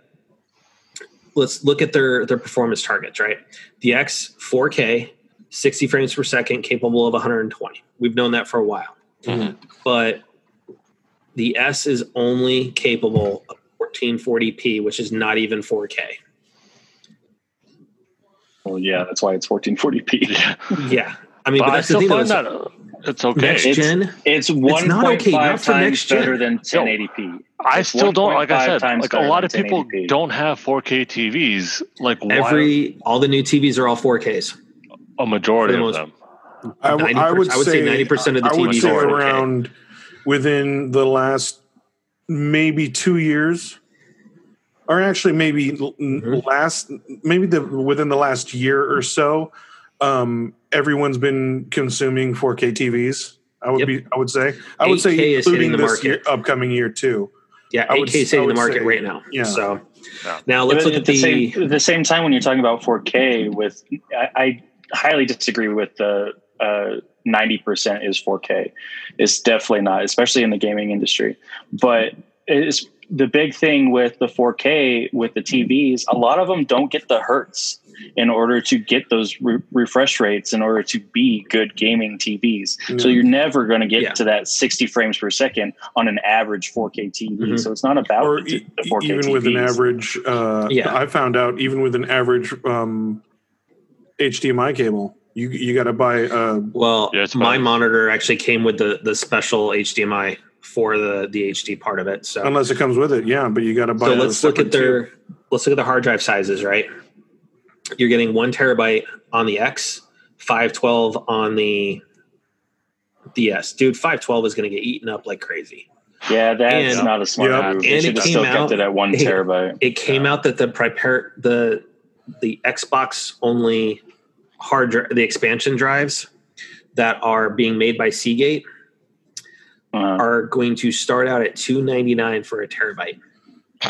let's look at their their performance targets, right? The X 4K, 60 frames per second, capable of 120. We've known that for a while, mm-hmm. but the S is only capable of 1440p, which is not even 4K. Well, yeah, that's why it's 1440p. yeah, I mean, but, but that's I the thing. That uh, it's okay. Next it's, gen, it's one point okay, five times better than 1080p. I still don't like I said. Like a lot of people don't have 4K TVs. Like every why? all the new TVs are all 4Ks. A majority of them. I, w- I would, I would say ninety percent of the TVs I would say are around within the last maybe two years, or actually maybe mm-hmm. last maybe the within the last year or so um, everyone's been consuming 4K TVs. I would Yep. be. I would say. I would say 8K is hitting including the this year, upcoming year too. Yeah, I 8K is hitting the market say- right now. yeah. So Yeah. now let's but look at the, same at the same time when you're talking about 4K. With I, I highly disagree with the uh, ninety percent is 4K. It's definitely not, especially in the gaming industry. But it's the big thing with the 4K with the TVs. A lot of them don't get the hertz in order to get those re- refresh rates in order to be good gaming TVs. So you're never going to get Yeah. to that 60 frames per second on an average 4K TV. Mhm. So it's not about or the, e- the 4K even with an average. Uh, Yeah. I found out even with an average um, HDMI cable, you you got to buy. Uh, well, Yeah, my fine. monitor actually came with the the special HDMI for the the HD part of it. So unless it comes with it, yeah. But you got to buy. so let's look at their let's look at the hard drive sizes right you're getting one terabyte on the x 512 on the ds dude 512 is going to get eaten up like crazy Yeah, that's And- not a smart Yeah. move. And it have came still out- kept it at one it- terabyte. it came out that the prepare the the xbox only hard dri- the expansion drives that are being made by seagate Uh, are going to start out at 299 for a terabyte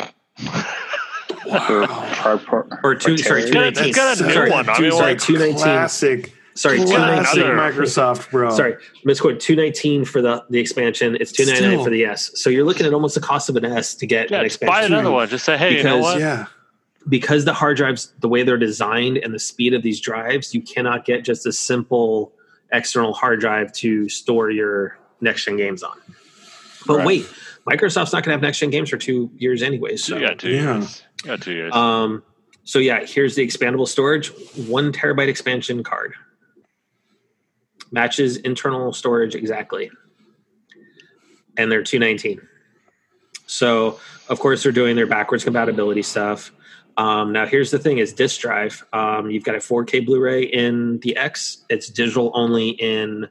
for par- par- or two sorry Terry? 219 got a new sorry, one. I mean, sorry 219 classic, sorry classic 219 Microsoft, bro. Sorry, misquote. Two nineteen for the the expansion. It's two ninety nine Still. for the S. So you're looking at almost the cost of an S to get Yeah, an just buy another one. Just say, hey, you know what? Yeah, Because the hard drives, the way they're designed, and the speed of these drives, you cannot get just a simple external hard drive to store your next gen games on. But Right. wait, Microsoft's not going to have next gen games for two years anyway. So you got two Yeah. years. You got two years. Um, so yeah, here's the expandable storage, one terabyte expansion card. Matches internal storage exactly. And they're 219. So of course they're doing their backwards compatibility stuff. Um, now here's the thing is disk drive. Um, you've got a 4K Blu-ray in the X. It's digital only in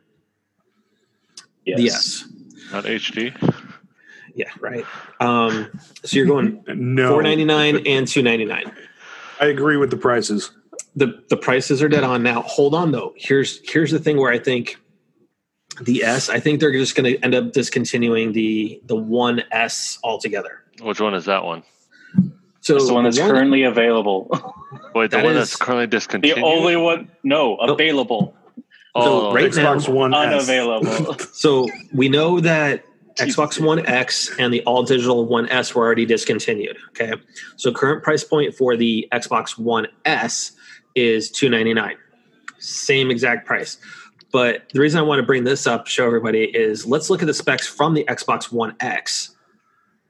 yes. the S. Not HD. Yeah, right. Um, so you're going no, 499 and 299. I agree with the prices. the the prices are dead on now. Hold on though. Here's here's the thing where I think the S. I think they're just going to end up discontinuing the the one S altogether. Which one is that one? So It's the one that's currently available. Wait, the That one is- that's currently discontinued. the only one, no, available, oh, so right now- Xbox One S. unavailable. So we know that Jesus. Xbox One X and the all digital One S were already discontinued. Okay, so current price point for the Xbox One S is two ninety nine, same exact price. But the reason I want to bring this up, show everybody, is let's look at the specs from the Xbox One X.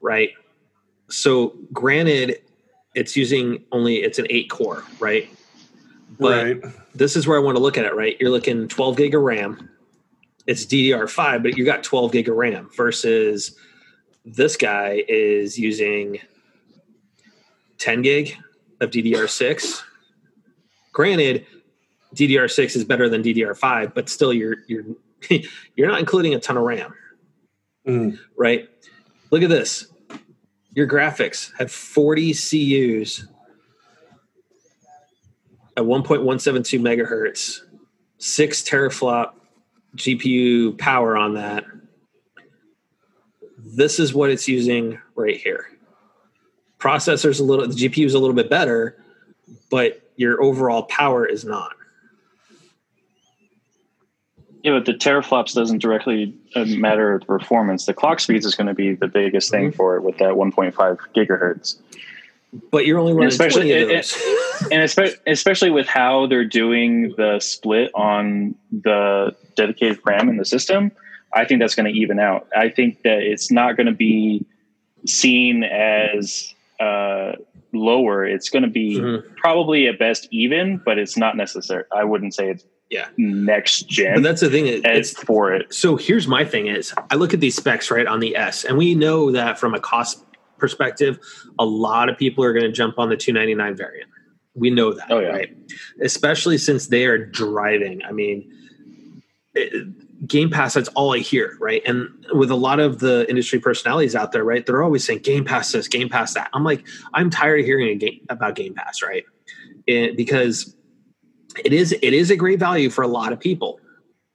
Right. So granted, it's using only it's an eight core, right? But right. this is where I want to look at it, right? You're looking 12 gig of RAM. It's DDR5, but you got 12 gig of RAM versus this guy is using 10 gig of DDR6. Granted, DDR6 is better than DDR5, but still you're you're you're not including a ton of RAM, Mm. right? Look at this. Your graphics had 40 CUs at 1.172 megahertz, six teraflop GPU power on that. This is what it's using right here. Processor's a little, the GPU is a little bit better, but your overall power is not. Yeah, but the teraflops doesn't directly uh, matter the performance. The clock speeds is going to be the biggest thing Mhm. for it with that 1.5 gigahertz. But you're only running especially- 20 of those. and especially, especially with how they're doing the split on the dedicated RAM in the system, I think that's going to even out. I think that it's not going to be seen as uh, lower. It's going to be Mhm. probably at best even, but it's not necessary. I wouldn't say it's Yeah. next But gen that's the thing. it- It's for it. so here's my thing is I look at these specs right on the S, and we know that from a cost perspective, a lot of people are going to jump on the 299 variant. We know that, Oh, yeah. right? Especially since they are driving. I mean, it, Game Pass, that's all I hear, right? And with a lot of the industry personalities out there, right, they're always saying Game Pass this, Game Pass that. I'm like, I'm tired of hearing a game, about Game Pass, right? It, because it is it is a great value for a lot of people,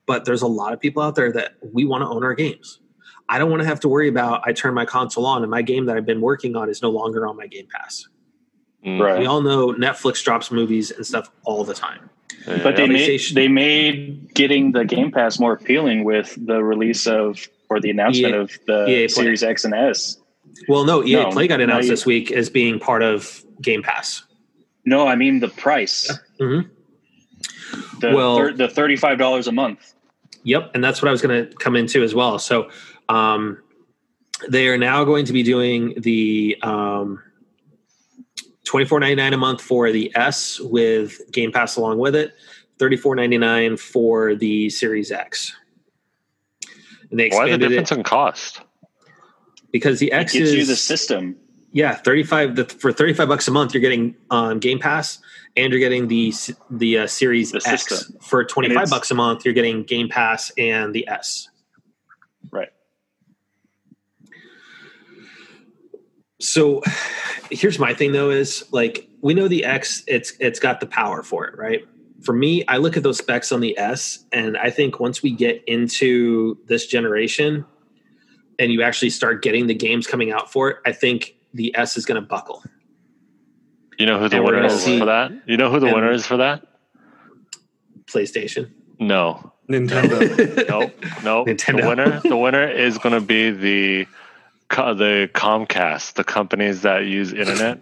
but there's a lot of people out there that we want to own our games. I don't want to have to worry about I turn my console on and my game that I've been working on is no longer on my Game Pass. Mm. We all know Netflix drops movies and stuff all the time. But they made they made getting the Game Pass more appealing with the release of or the announcement EA of the EA Play. Series X and S. Well, no, EA No, Play got announced no, this week as being part of Game Pass. No, I mean the price. Mhm. The Well- thir- the thirty five dollars a month. Yep, and that's what I was going to come into as well. So, um, they are now going to be doing the um, twenty four ninety nine a month for the S with Game Pass along with it, thirty four ninety nine for the Series X. And they Why the expanded difference it in cost? because the It X gives is you the system. yeah thirty five the, for thirty five bucks a month. You're getting um, Game Pass and you're getting the the uh, Series The X system. for twenty five bucks a month. You're getting Game Pass and the S. Right. So here's my thing though is like we know the X it's it's got the power for it, right? For me, I look at those specs on the S and I think once we get into this generation and you actually start getting the games coming out for it, I think the S is going to buckle. You know who the And winner is see- for that? You know who the winner is for that? PlayStation. No, Nintendo. nope, nope. Nintendo. The winner, the winner is going to be the the Comcast, the companies that use internet,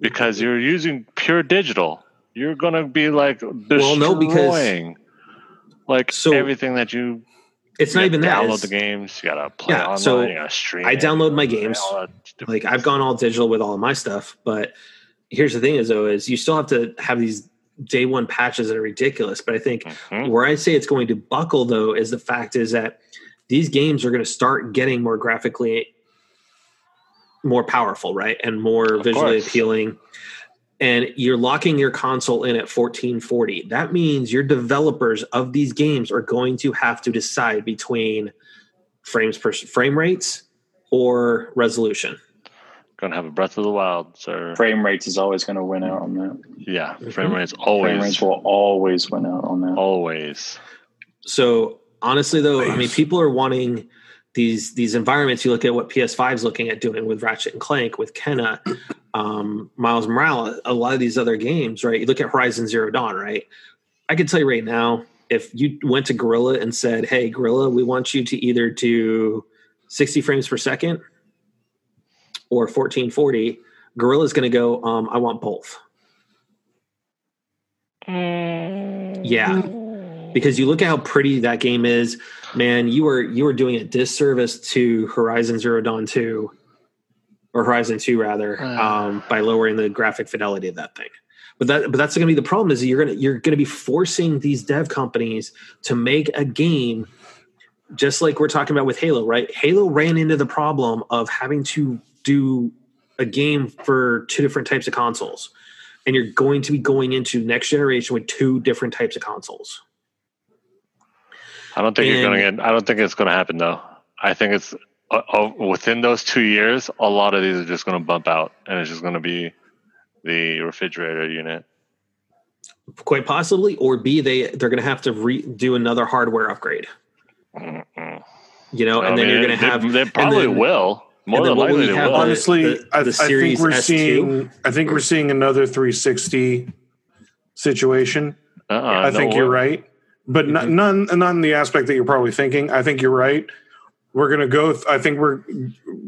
because you're using pure digital. You're going to be like destroying, Well, no, because- like So- everything that you. It's you not gotta even that. Download the games. You gotta play Yeah, online. so you gotta stream. I download my games. all that different like I've gone all digital with all of my stuff, but here's the thing is though is you still have to have these day one patches that are ridiculous. But I think Mhm. where I say it's going to buckle though is the fact is that these games are going to start getting more graphically more powerful, right? And more Of visually course. appealing. And you're locking your console in at 1440. That means your developers of these games are going to have to decide between frames per frame rates or resolution. Gonna have a Breath of the Wild, sir. Frame rates is always going to win out on that. Yeah, frame rates Frame always, rates will always win out on that. always. So honestly, though, I mean, people are wanting these these environments. You look at what PS5 is looking at doing with Ratchet and Clank, with Kena, um, Miles Morales, a lot of these other games, right? You look at Horizon Zero Dawn, right? I can tell you right now, if you went to Guerrilla and said, "Hey, Guerrilla, we want you to either do 60 frames per second or 1440," Guerrilla's going to go, um, "I want both." Yeah, because you look at how pretty that game is, man. You were you were doing a disservice to Horizon Zero Dawn two, or Horizon two rather, um, by lowering the graphic fidelity of that thing. But that but that's going to be the problem is you're gonna you're going to be forcing these dev companies to make a game, just like we're talking about with Halo, right? Halo ran into the problem of having to do a game for two different types of consoles and you're going to be going into next generation with two different types of consoles. I don't think you're gonna get. I don't think it's gonna happen though. I think it's uh, uh, within those two years, a lot of these are just gonna bump out, and it's just gonna be the refrigerator unit. Quite possibly, or B, they they're going to have to re- do another hardware upgrade. Mm-mm. You know, I and then mean, you're going to have They, probably then- will. More and then than likely, you have will. on it? Honestly, the- I, the I Series think we're S2? seeing. I think we're seeing another 360 situation. Uh-uh, I no think way. you're right, but not, mm-hmm. none not in the aspect that you're probably thinking. I think you're right. We're gonna go. Th- I think we're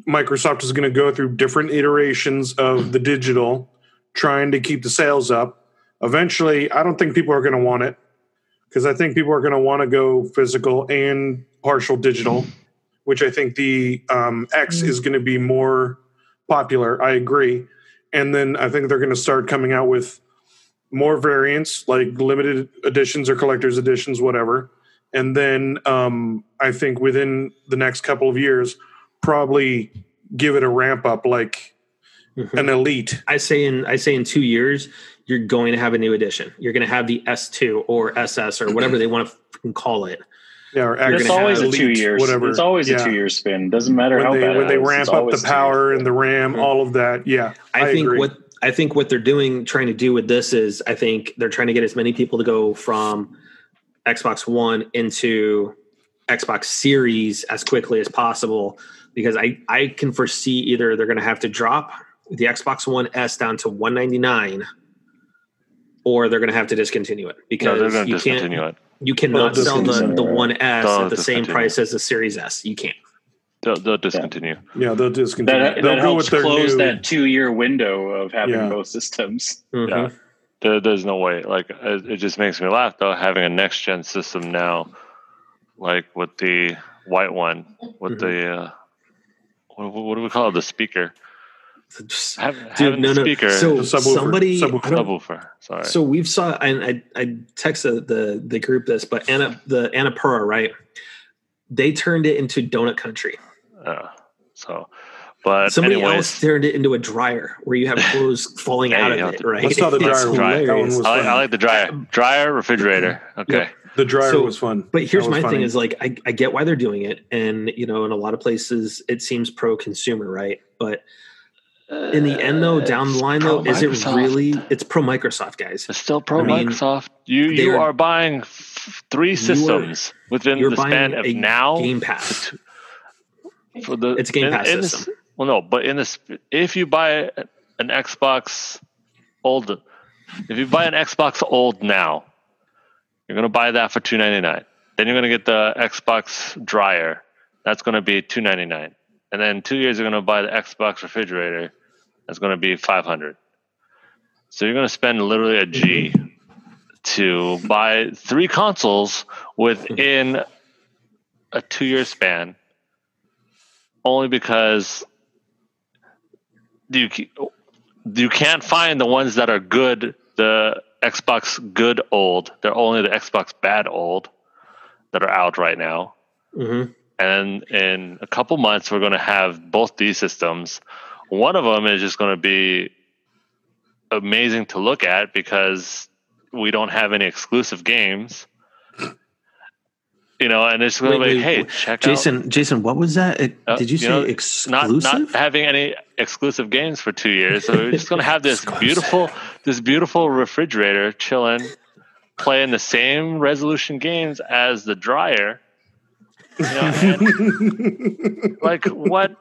Microsoft is gonna go through different iterations of the digital, trying to keep the sales up. Eventually, I don't think people are gonna want it because I think people are gonna want to go physical and partial digital, which I think the um, X is going to be more popular. I agree, and then I think they're going to start coming out with more variants like limited editions or collector's editions whatever and then um, i think within the next couple of years probably give it a ramp up like Mhm. an elite I say in I say in two years you're going to have a new edition. You're going to have the S2 or SS or whatever they want to call it. Yeah or You're It's gonna always a two years. whatever It's always Yeah. a two year spin. Doesn't matter when how they bad when it they is, ramp up the always a two-year power and the ram Mhm. all of that yeah I, I think agree. what I think what they're doing, trying to do with this is, I think they're trying to get as many people to go from Xbox One into Xbox Series as quickly as possible because I I can foresee either they're going to have to drop the Xbox One S down to 199 or they're going to have to discontinue it because they're going to you discontinue can't it. You cannot They'll sell the, the. One S They'll at the same price as the Series S. You can't. They'll, they'll discontinue. Yeah, they'll discontinue. That, they'll that go helps with their close new. that two year window of having Yeah. both systems. Mhm. Yeah. There, there's no way. Like it, it just makes me laugh though having a next gen system now, like with the white one with Mhm. the uh, what, what do we call it? The speaker. Just- Have, Dude, having no, the no. speaker. So subwoofer. somebody, Subwoofer. I don't, subwoofer. Sorry. So we've saw, and I I texted the the group this, but Anna the Annapurna, right? They turned it into donut country. Uh, so, but Somebody anyways, else turned it into a dryer where you have clothes falling Yeah, out of it, to- right? I saw the dryer. Dryer. That one hilarious. was I like. I like the dryer, dryer refrigerator. Okay. Yep. The dryer So- was fun. But here's That was my thing: is like I, I get why they're doing it, and you know, in a lot of places it seems pro consumer, right? But in the end, though, uh, down the line, though, is it really? It's pro Microsoft, guys. It's still pro I mean, Microsoft. You you they're- are buying three systems within You're the span of a now Game Pass. for the It's a Game in- Pass in this- system. well, no, but in this, if you buy an Xbox old, if you buy an Xbox old now, you're gonna buy that for two ninety nine. Then you're gonna get the Xbox dryer. That's gonna be two ninety nine. And then two years you're gonna buy the Xbox refrigerator. That's gonna be five hundred. So you're gonna spend literally a G to buy three consoles within a two year span only because you you can't find the ones that are good the Xbox good old they're only the Xbox bad old that are out right now hmm and in a couple months we're going to have both these systems one of them is just going to be amazing to look at because we don't have any exclusive games you know and it's going to be wait, hey wait. check out Jason, Jason, what was that? It- Uh, Did you you say know, exclusive? not having any exclusive games for two years. So we're just gonna have this beautiful this beautiful refrigerator chilling, playing the same resolution games as the dryer. You know, like what?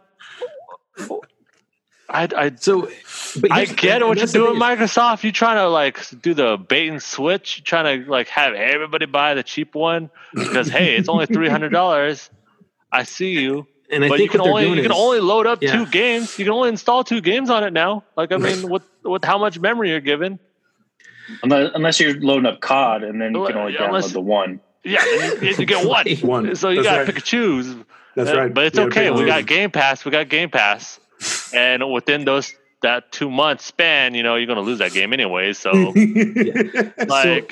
I I so, but I get what you're doing. Microsoft. You're trying to like do the bait and switch. You're trying to like have everybody buy the cheap one because hey, it's only three hundred dollars. I see you And I but think you can only doing you can is- only load up yeah. two games. You can only install two games on it now. Like I mean, with with how much memory you're given. Unless, unless you're loading up COD and then you can only Yeah, download unless- the one. Yeah, you, you get one. One. So you That's gotta right. pick and choose. That's Uh, right. But it's You okay. We got. Game Pass. We got Game Pass, and within those that two month span, you know, you're gonna lose that game anyway. So like,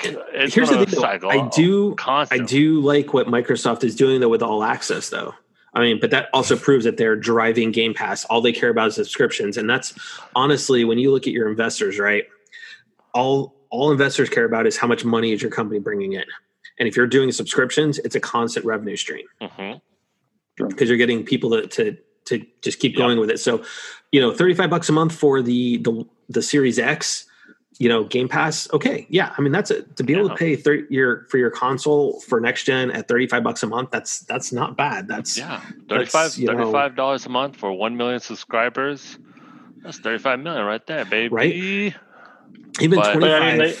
it's here's the thing, though. cycle. I do, I do like what Microsoft is doing though with all access though. I mean, but that also proves that they're driving Game Pass. All they care about is subscriptions, and that's honestly when you look at your investors, right? All all investors care about is how much money is your company bringing in, and if you're doing subscriptions, it's a constant revenue stream Mhm. because you're getting people to to to just keep Yeah. going with it. So, you know, 35 bucks a month for the the the Series X, you know, Game Pass, okay. Yeah, I mean that's a, to be able to pay 30 your for your console for next gen at 35 bucks a month, that's that's not bad. That's Yeah, That's, 35 you know- $35 a month for one million subscribers. That's thirty five million right there, baby. Right. even But- 25 But I mean, they,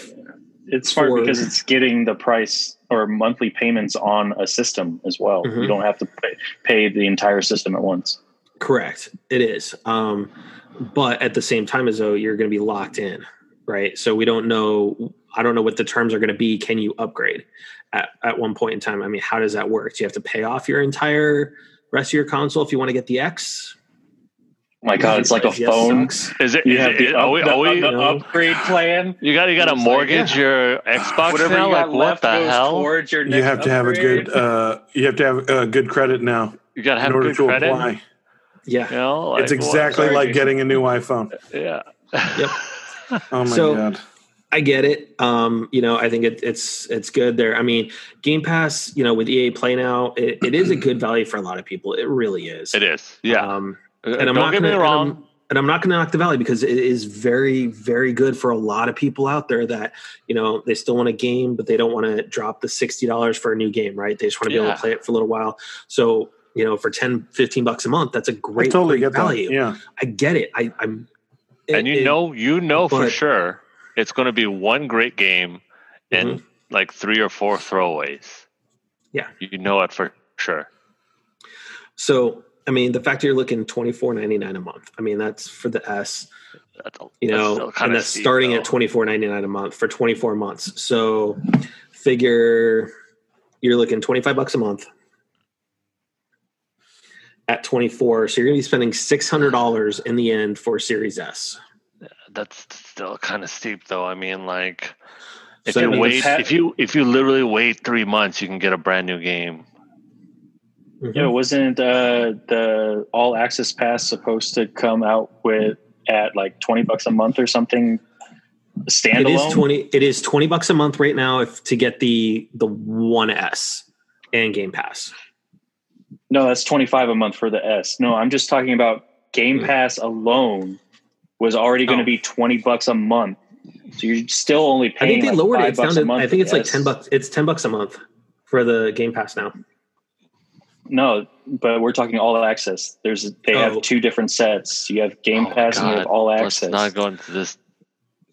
it's smart because it's getting the price or monthly payments on a system as well. Mhm. You don't have to pay, pay the entire system at once. Correct. It is. Um, but at the same time as though you're going to be locked in, right? So we don't know. I don't know what the terms are going to be. Can you upgrade at, at one point in time? I mean, how does that work? Do you have to pay off your entire rest of your console if you want to get the X? My God, it's like a Yes, phone. sucks. Is it? You is have it- the, are up, we, the, are we, the No. upgrade plan. you got you got to It's like, mortgage your Xbox Whatever now? you Like got what the goes hell? towards your next You have to have a good. Uh, you have to have uh, good credit now You got to have in order good to credit. apply. Yeah. You know, like, it's exactly Sorry, like getting a new iPhone. yeah. Yep. Oh my So- god! I get it. Um, you know, I think it, it's it's good there. I mean, Game Pass, you know, with EA Play now, it, it is a good value for a lot of people. It really is. It is. Yeah. Um, and and I'm Don't not get gonna, me and. I'm- and I'm not going to knock the Valley because it is very, very good for a lot of people out there that you know they still want a game, but they don't want to drop the sixty dollars for a new game, right? They just want to be able to play it for a little while. So you know, for 10, 15 bucks a month, that's a great, totally great get that. value. Yeah. I get it. I, I'm, and you it- know, you know for sure it's going to be one great game and mm-hmm. like three or four throwaways. Yeah. you know it for sure. So, I mean, the fact that you're looking twenty four ninety nine a month. I mean, that's for the S. That's a, You know, still and kinda that's steep, starting though. at twenty four ninety nine a month for twenty four months. So, figure you're looking twenty five bucks a month at twenty four. So you're going to be spending six hundred dollars in the end for Series S. That's still kind of steep, though. I mean, like if So, I you mean, wait, Pat- if you if you literally wait three months, you can get a brand new game. Yeah, wasn't uh, the all access pass supposed to come out with at like twenty bucks a month or something? Standalone. is twenty. It is twenty bucks a month right now if to get the the One S and Game Pass. No, that's twenty five a month for the S. No, I'm just talking about Game Hmm. Pass alone was already going to Oh. be twenty bucks a month. So you're still only I paying. think they like lowered it. five It's down bucks a to. month I think it's like ten bucks. It's ten bucks a month for the Game Pass now. No, but we're talking all access. There's they Oh. have two different sets. You have Game Oh my Pass and you have God, all Let's access. not go into this.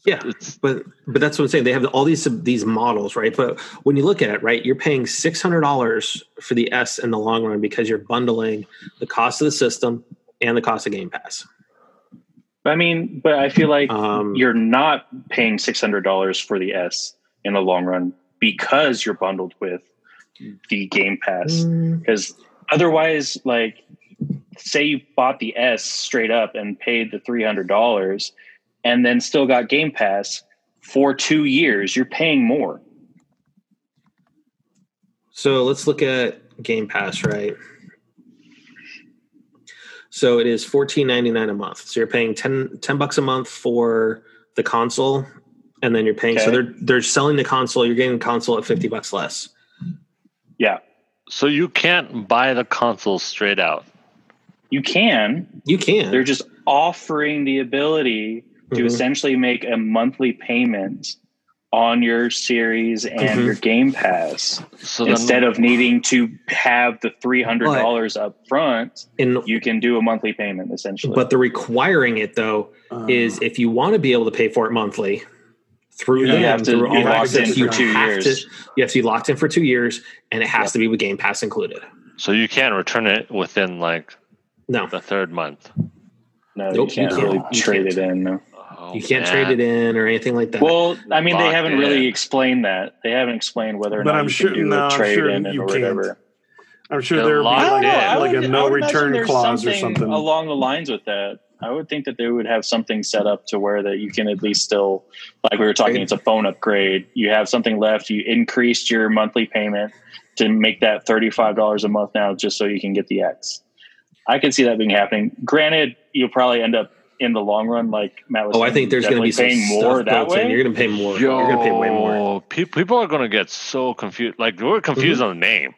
Yeah, It's but but that's what I'm saying. They have all these these models, right? But when you look at it, right, you're paying six hundred dollars for the S in the long run because you're bundling the cost of the system and the cost of Game Pass. I mean, but I feel like Um, you're not paying six hundred dollars for the S in the long run because you're bundled with the Game Pass. mm, Because otherwise, like, say you bought the S straight up and paid the three hundred dollars, and then still got Game Pass for two years, you're paying more. So let's look at Game Pass, right? So it is fourteen ninety nine a month. So you're paying 10, 10 bucks a month for the console, and then you're paying. So they're they're selling the console. You're getting the console at fifty bucks less. Yeah, so you can't buy the console straight out. you can. You can. They're just offering the ability to Mhm. essentially make a monthly payment on your series and Mhm. your game pass So then, instead of needing to have the $300 up front in you can do a monthly payment essentially But the requiring it though Uh, is if you want to be able to pay for it monthly through You them, have to through be locked in you for two have years. To, you have to be locked in for two years, and it has Yep. to be with Game Pass included. so you can't return it within like No, the third month. no Nope, you can't you can't. You trade can't. it in no. Oh, you can't man. trade it in or anything like that. well i mean they haven't in. really explained that they haven't explained whether or But not I'm you sure- can do no, a I'm trade sure in you or can't. whatever I'm sure They're there would be locked like, in. I like a I no return there's clause or something. along the lines with that. I would think that they would have something set up to where that you can at least still, like we were talking, it's a phone upgrade. You have something left. You increased your monthly payment to make that thirty five dollars a month now, just so you can get the X. I can see that being happening. Granted, you'll probably end up in the long run, like Matt was. oh, I think there's going to be some definitely paying more more that built in. way. You're going to pay more. You're going to pay way more. People are going to get so confused. Like we're confused Mm-hmm. on the name,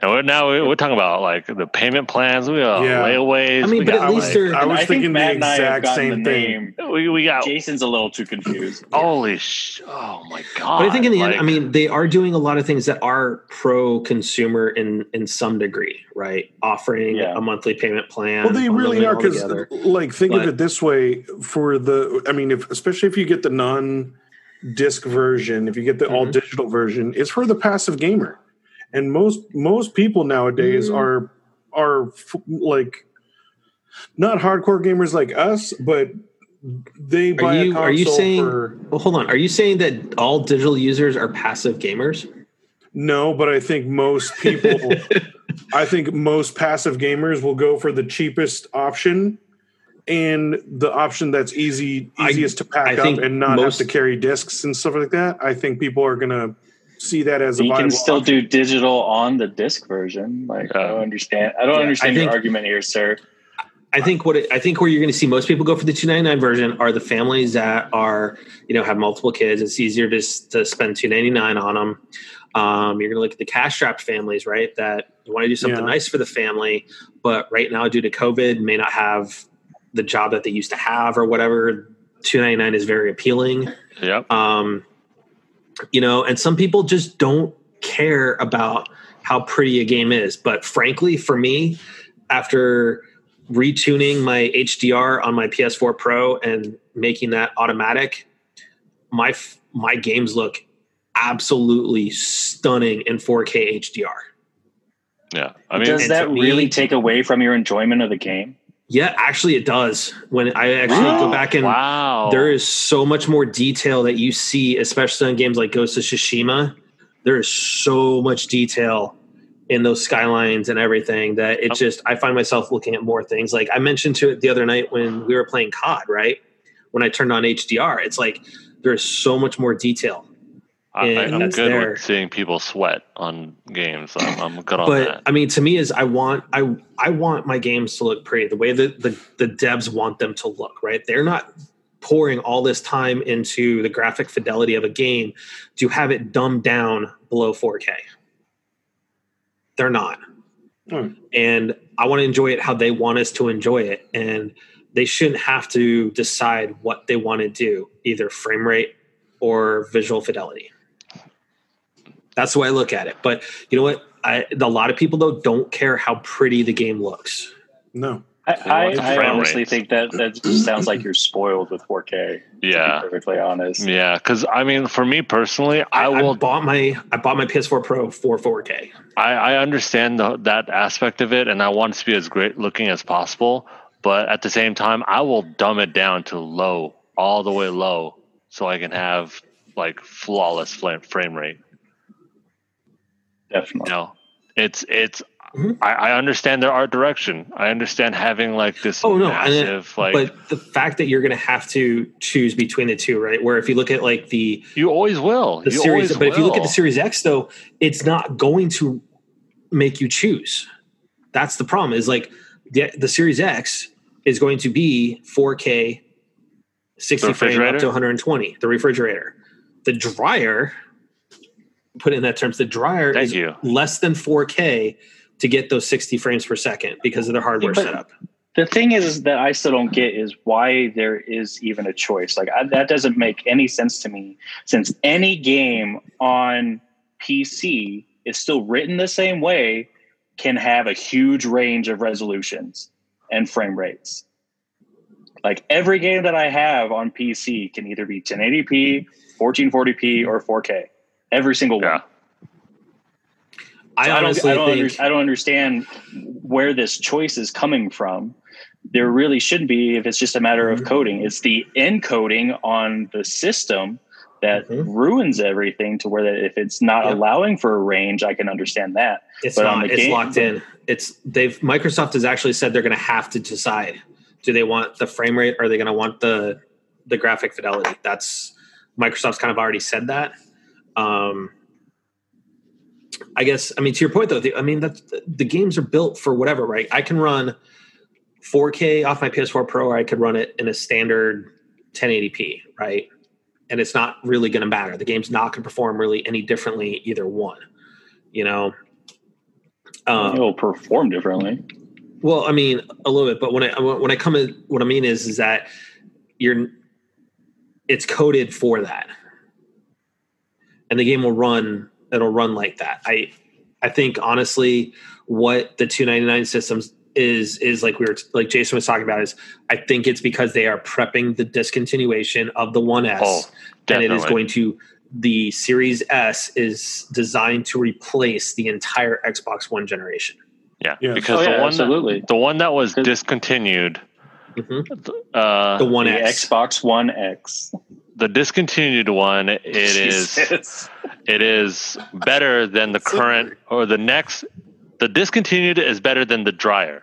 and we're now we're, we're talking about like the payment plans. We got Yeah. layaways. I mean, but got, at least like- they're. I was I thinking the Matt and I have exact same the thing. we, we got. Jason's a little too confused. Holy sh! Oh my god! But I think in the end, I mean, they are doing a lot of things that are pro consumer in in some degree, right? Offering Yeah. a monthly payment plan. Well, they really are because, like, think But- of it this way: for the, I mean, if especially if you get the non-disc version, if you get the Mm-hmm. all-digital version, it's for the passive gamer, and most most people nowadays Mm. are are f- like not hardcore gamers like us, but they buy you- a are you saying- for Well, hold on. Are you saying that all digital users are passive gamers? no, but I think most people. I think most passive gamers will go for the cheapest option and the option that's easy I- easiest to pack I up and not most- have to carry discs and stuff like that. I think people are gonna see that as a you can still option. do digital on the disc version. Like I don't understand. I don't Yeah, understand I your argument here, sir. I think what it, I think where you're going to see most people go for the 299 version are the families that are you know have multiple kids. It's easier to to spend 299 on them. Um, you're going to look at the cash strapped families, right? That want to do something Yeah. nice for the family, but right now due to COVID may not have the job that they used to have or whatever, two ninety nine is very appealing. Yep. Um, you know, and some people just don't care about how pretty a game is. But frankly, for me, after retuning my HDR on my PS4 Pro and making that automatic, my my games look absolutely stunning in 4K HDR. Yeah. I mean, Does that me- really take away from your enjoyment of the game? Yeah, actually, it does. When I actually go back and wow. there is so much more detail that you see, especially on games like Ghost of Tsushima. There is so much detail in those skylines and everything that it Oh. just I find myself looking at more things. Like I mentioned to it the other night when we were playing COD, right? When I turned on HDR, it's like there's so much more detail. I, and I'm good there. with seeing people sweat on games. I'm, I'm good on but that. I mean, to me, is I want I I want my games to look pretty the way that the the devs want them to look. Right? They're not pouring all this time into the graphic fidelity of a game to have it dumbed down below 4K. They're not, Hmm. and I want to enjoy it how they want us to enjoy it, and they shouldn't have to decide what they want to do, either frame rate or visual fidelity. That's the way I look at it. But you know what? I, a lot of people though don't care how pretty the game looks. No. I, I, I honestly rates? think that that sounds like you're spoiled with 4K. To Yeah. be perfectly honest. Yeah, because I mean, for me personally, I, I, will. bought my I bought my PS4 Pro for 4K. I, I understand the, that aspect of it, and I want it to be as great looking as possible. But at the same time, I will dumb it down to low, all the way low, so I can have like flawless flame, frame rate. Definitely. You know, it's it's. Mhm. I, I understand their art direction. I understand having like this Oh no, and it- massive like. but the fact that you're going to have to choose between the two, right? Where if you look at like the you always will. the you series, always but if you look at the Series X though, it's not going to make you choose. That's the problem. Is like the the Series X is going to be 4K, 60 The frame up to 120. The refrigerator, the dryer. Put it in that terms, the dryer Thank is you. less than 4K to get those 60 frames per second because of their hardware But- setup. The thing is that I still don't get is why there is even a choice. Like I, that doesn't make any sense to me, since any game on PC is still written the same way, can have a huge range of resolutions and frame rates. Like every game that I have on PC can either be 1080p, 1440p, or 4K. Every single one. Yeah. I So I don't, I don't, think under, I don't understand where this choice is coming from. There really shouldn't be if it's just a matter of Mhm. coding. It's the encoding on the system that Mhm. ruins everything to where that if it's not Yep. allowing for a range, I can understand that. It's But on not. the It's game- locked in. It's they've Microsoft has actually said they're going to have to decide: do they want the frame rate, or are they going to want the the graphic fidelity? That's Microsoft's kind of already said that. Um, I guess. I mean, to your point though, the, I mean that's the games are built for whatever, right? I can run 4K off my PS4 Pro, or I could run it in a standard 1080p, right? And it's not really going to matter. The game's not going to perform really any differently either one. You know, um, It'll perform differently. well, I mean, a little bit, but when I when I come in, what I mean is is that you're it's coded for that, and the game will run. It'll run like that. I I think honestly, what the two ninety nine systems is is like we were like Jason was talking about is I think it's because they are prepping the discontinuation of the One S, Oh, and it is going to the Series S is designed to replace the entire Xbox One generation. Yeah, Yes. because Oh, the yeah, one absolutely. That, the one that was 'Cause- discontinued, Mhm. uh, The One the X. Xbox One X. the discontinued one, it is Jesus. it is better than the current or the next. The discontinued is better than the dryer,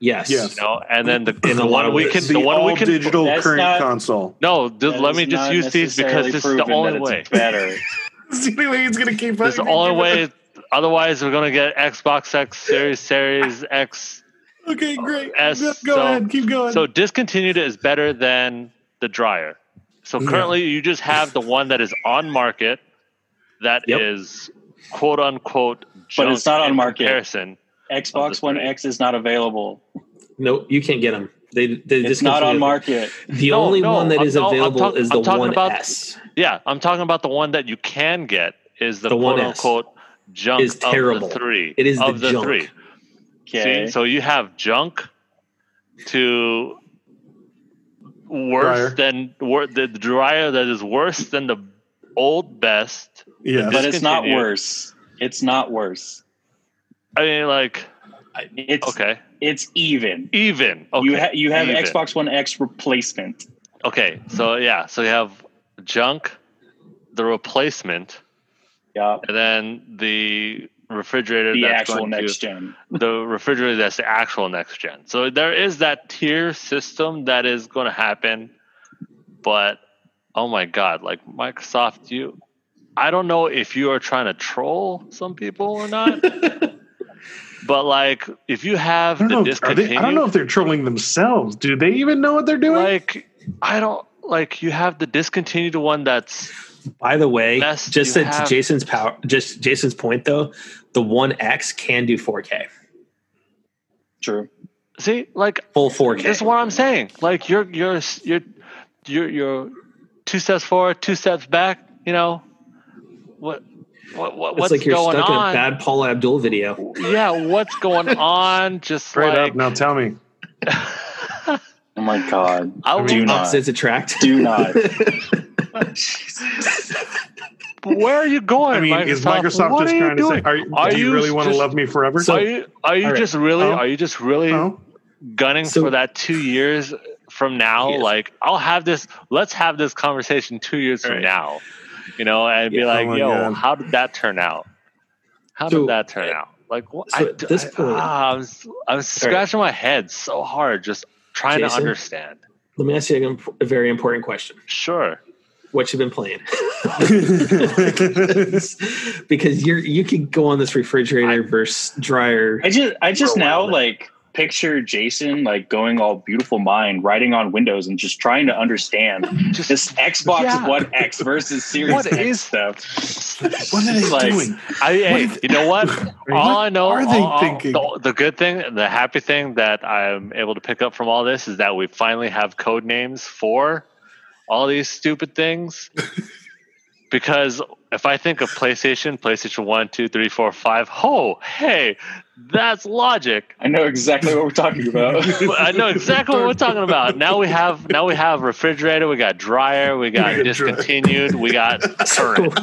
Yes. Yes. you know. And then the, In a the lot one we can the the one we all can digital current not- console. no. th- let me just use these because this is the only way. Better. It's the only way he's gonna keep This is the only way. Otherwise, we're gonna get Xbox X Series, Series X. Okay, great. S, go go so- ahead, keep going. So discontinued is better than the dryer. So Yeah. currently, you just have the one that is on market, that is Yep. quote unquote. But it's not on market. Comparison. Xbox One three. X is not available. No, you can't get them. They, they It's not on market. The No, only no, one that I'm- is no, available talk- is the One about- S. Yeah, I'm talking about the one that you can get is the, The quote 1S. unquote junk Is terrible. of the three. It is the of the, junk. three. Okay. See, so you have junk to worse Dryer. than wor- the dryer that is worse than the old best. Yeah, but it's not worse. It's not worse. I mean, like, It's okay, it's even. even. Okay, you ha- you have even. Xbox One X replacement. Okay, so yeah, so you have junk, the replacement, Yeah. and then the refrigerator. The that's actual going to- next gen. the refrigerator that's the actual next gen. So there is that tier system that is going to happen, but oh my god, like Microsoft, you, I don't know if you are trying to troll some people or not, but like if you have the know, are they, I don't know if they're trolling themselves. Do they even know what they're doing? like I don't like you have the discontinued one that's By the way, Best just you to Jason's power, just Jason's point though, the One X can do 4K, True. see like full 4K. That's what I'm saying. Like you're you're you're you're you're two steps forward, two steps back. You know what what, what it's what's like you're going stuck on? in a bad Paula Abdul video. yeah, what's going on? Just Straight like up. Now tell me. Oh my god. I Do not. Opposites attract. Do not. where are you going? I mean, Microsoft? is Microsoft What just are you trying to say, are, Are do you, you really want to love me forever? So- are you are you all right. just really Oh. are you just really oh, gunning So- for that two years from now? Yes. Like I'll have this. Let's have this conversation two years from now. You know, and be like, Oh "Yo, God. how did that turn out? How So, did that turn out? Like, what? so I, at this I- point- ah, I'm, s- I'm scratching my head so hard, just trying to understand. Let me ask you a, a very important question. Sure. What you've been playing? because you're you could go on this refrigerator versus dryer. I just I just now like picture Jason like going all beautiful mind, writing on Windows and just trying to understand Just this Xbox Yeah. One X versus Series What X is- stuff. what are they Like, doing? I, hey, is- you know what? all I know, are they all- all- thinking? The, the good thing, the happy thing that I'm able to pick up from all this is that we finally have code names for all these stupid things. because if I think of PlayStation, PlayStation One, Two, Three, Four, Five, oh, hey, that's logic. I know exactly what we're talking about. I know exactly what we're talking about. Now we have now we have refrigerator, we got dryer, we got We got discontinued, we got current.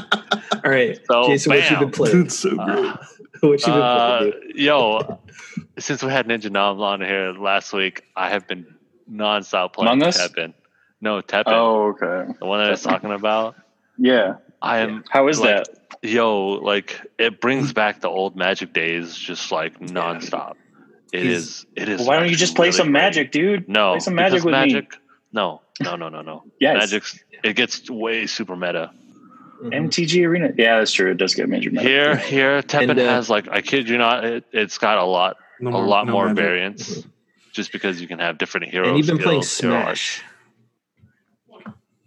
All right, So, Jason, what you bam. been playing? It's so great. Uh, What you been Uh, playing? dude? yo, since we had Ninja Nom on here last week, I have been nonstop playing Among Us? Teppen. No, Teppen, oh, okay. the one that I was talking about. Yeah. I am How is Like, that? yo, like it brings back the old Magic days, just like nonstop. It He's- is. It is. Why don't you just play really some great. magic, dude? No, Play some magic because with me. magic. No, no, no, no, no. Yes. Magic's. It gets way super meta. MTG Arena. Yeah, that's true. It does get major. meta. Here, here, Teppen And, uh, has like I kid you not, it, it's got a lot No a lot no more magic. variants just because you can have different heroes. and you've been playing skills, hero arts. Smash.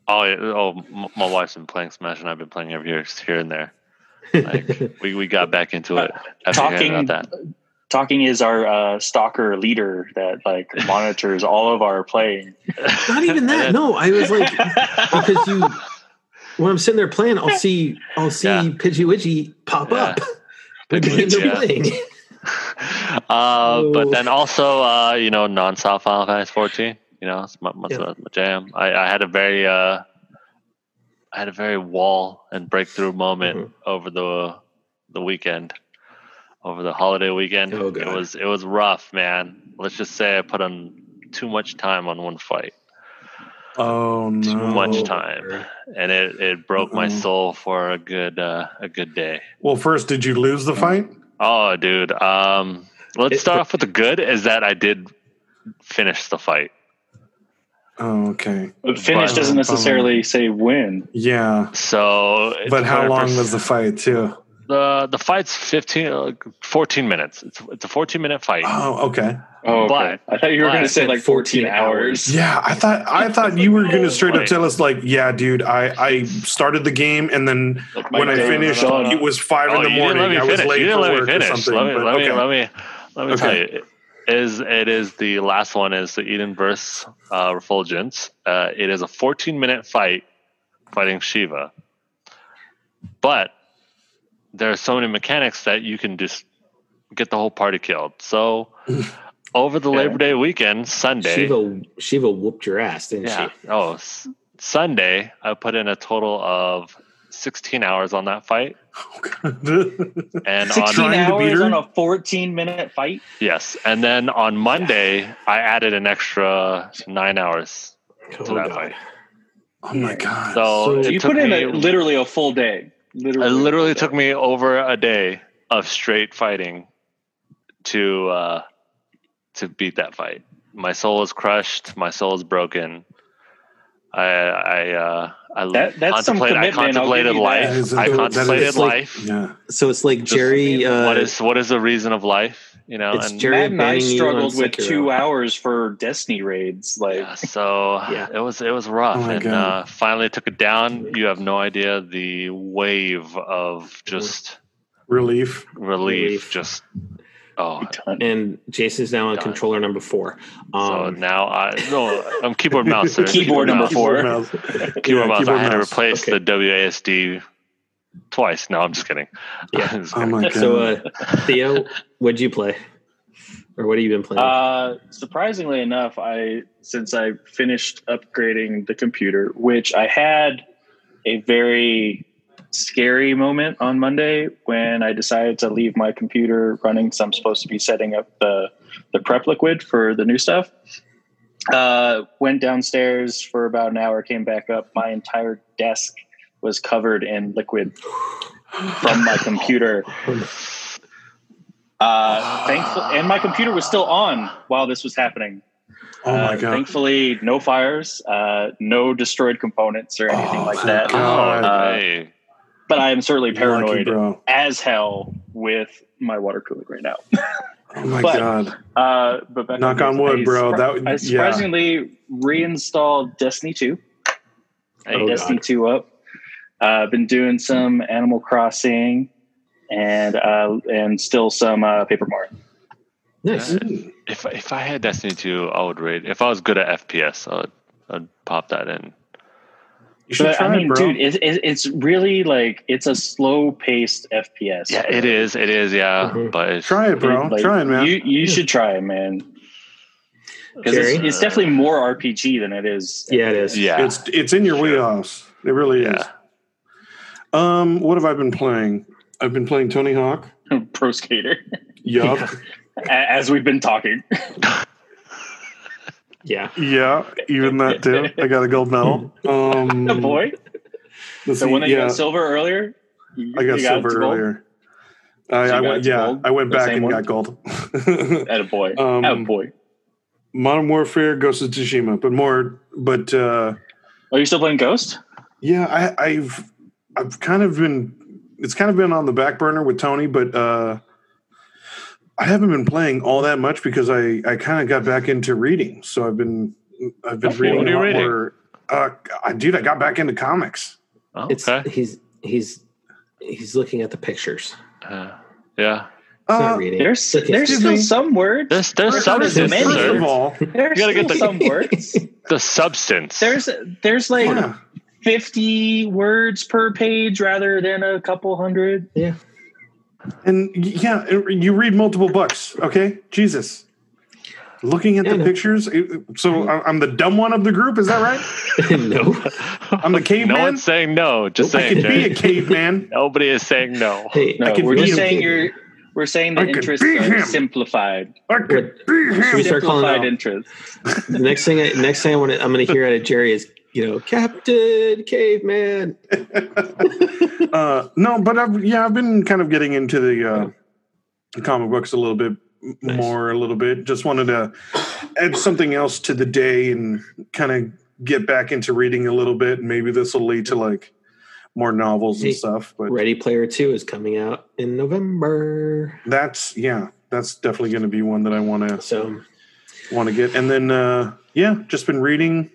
Oh, yeah, oh, my wife's been playing Smash, and I've been playing every year, here and there. Like we, we got back into it after Talking, about that. talking is our uh, stalker leader that like monitors all of our playing. Not even that. No, I was like because you when I'm sitting there playing, I'll see I'll see Yeah. Pidgey Widgey pop Yeah. up. But Pidgey, yeah. playing. Uh, Oh. but then also, uh, you know, non-stop Final Fantasy 14. You know, it's my, my, Yeah. my jam. I, I had a very, uh, I had a very wall and breakthrough moment Mhm. over the the weekend, over the holiday weekend. Oh, it was it was rough, man. Let's just say I put on too much time on one fight, Oh no! too much time, and it, it broke my Mm-mm. soul for a good uh, a good day. Well, first, did you lose the fight? Oh, dude. Um, let's start off with the good. Is that I did finish the fight. Oh, okay. But finish But- doesn't necessarily say win. Yeah, So, it's but how long 100% was the fight too? the the fight's 15, uh, 14 minutes. It's it's a fourteen minute fight. Oh, okay. Oh, okay. But- I thought you were going to say like 14 14 hours. Yeah, I thought I thought you were gonna straight up tell us like, yeah, dude, I I started the game and then Like, when I finished, it was five Oh, in the morning. I was late You for work or something. Let me but let me let me let me tell you. Is it is the last one is the Eden's Verse uh, Refulgence. Uh, it is a 14 minute fight fighting Shiva, but there are so many mechanics that you can just get the whole party killed. So over the Yeah. Labor Day weekend, Sunday, Shiva Shiva whooped your ass, didn't yeah, she? oh s- Sunday, I put in a total of 16 hours on that fight, and 16 on Trying to beat hours on a 14 minute fight. yes, and then on Monday, I added an extra nine hours Oh, to that God. fight. oh my god. So, So you put in a, literally a full day. Literally, it literally full took me over a day of straight fighting to uh, to beat that fight. My soul is crushed. My soul is broken. I I uh, I That- that's some contemplate- I I'll contemplated you that. life. That is a- I that contemplated is like- life. yeah. So it's like Just- Jerry. Uh, what is what is the reason of life? You know, It's and Jerry Matt and I banning you on struggled with Sekiro. two hours for Destiny raids. Like, yeah, so Yeah. it was it was rough, Oh my and God. uh, finally took it down. You have no idea the wave of just Relief. relief, Relief. just oh. and Jason's now on Done. controller number four. So Um, now I no, I'm keyboard mouse. Sir. Keyboard number mouse. four. mouse. Keyboard Yeah, mouse. keyboard I had to replace Okay. the WASD twice. No, I'm just kidding. Yeah. I'm just Oh my god. so uh, Theo, what'd you play, or what have you been playing? Uh, surprisingly enough, I since I finished upgrading the computer, which I had a very scary moment on Monday when I decided to leave my computer running because I'm supposed to be setting up the the prep liquid for the new stuff. Uh, went downstairs for about an hour, came back up. My entire desk was covered in liquid from my computer. Uh, thankful, and my computer was still on while this was happening. oh my Uh, god. Thankfully, no fires, uh, no destroyed components or anything Oh, like that. God. Oh, Uh, hey. But I am certainly You're lucky, paranoid as hell with my water cooling right now. Oh my but- god. Uh, but back Knock on this, wood, bro. surpri- That would- I yeah. surprisingly reinstalled Destiny Two. Hey, Oh, Destiny God. Two up. Uh, been doing some Animal Crossing and uh, and still some uh, Paper Mario. nice. Uh, if if I had Destiny 2, I would rate. If I was good at FPS, I would I'd pop that in. You should But try I mean, bro. dude, it, it, it's really like it's a slow paced FPS. Yeah, it is. It is. Yeah, Mhm. but it's, try it, bro. Like, try it, man. You you should try it, man. Because it's, it's definitely more RPG than it is. Yeah, it is. yeah. It's it's in your Sure. wheelhouse. It really is. Um, what have I been playing? I've been playing Tony Hawk. Pro Skater, Yup. as we've been talking. Yeah. yeah, even that too. I got a gold medal. Um, boy, the see, one that you yeah, got silver earlier. You- I got you silver it earlier. I, So I you went. Yeah, gold? I went The back and one? got gold. At a boy. Um, At a boy. Modern Warfare, Ghost of Tsushima, but more. But uh, Are you still playing Ghost? yeah, I, I've I've kind of been. It's kind of been on the back burner with Tony, but uh, I haven't been playing all that much because I I kind of got back into reading. So I've been I've been Okay. reading What are you reading? more. Uh, I- dude, I got back into comics. Oh, It's okay. he's he's he's looking at the pictures. Uh, yeah. He's not Uh, reading. There's there's still some words. There's there's First of substance. First of all, There's You gotta get still the- some words. the substance. There's there's like yeah. 50 words per page rather than a couple hundred. yeah. And yeah, you read multiple books, okay? Jesus. Looking at Yeah, the no. pictures, so I- I'm the dumb one of the group. Is that right? no. I'm the no caveman. one's saying no. Just I saying. could be a caveman. Nobody is saying no. Hey, No, I can we're be just him. saying you're we're saying the I could interests be are him. simplified. I could be Should we him. start calling Simplified interests. the next thing I, next thing I want to, I'm going to hear out of Jerry is you know Captain Caveman. Uh, no, but I've yeah, I've been kind of getting into the uh, comic books a little bit Nice. more, a little bit. Just wanted to add something else to the day and kind of get back into reading a little bit. Maybe this will lead to like more novels and stuff. But Ready Player Two is coming out in November, that's yeah, that's definitely going to be one that I want to so want to get. And then uh, yeah, just been reading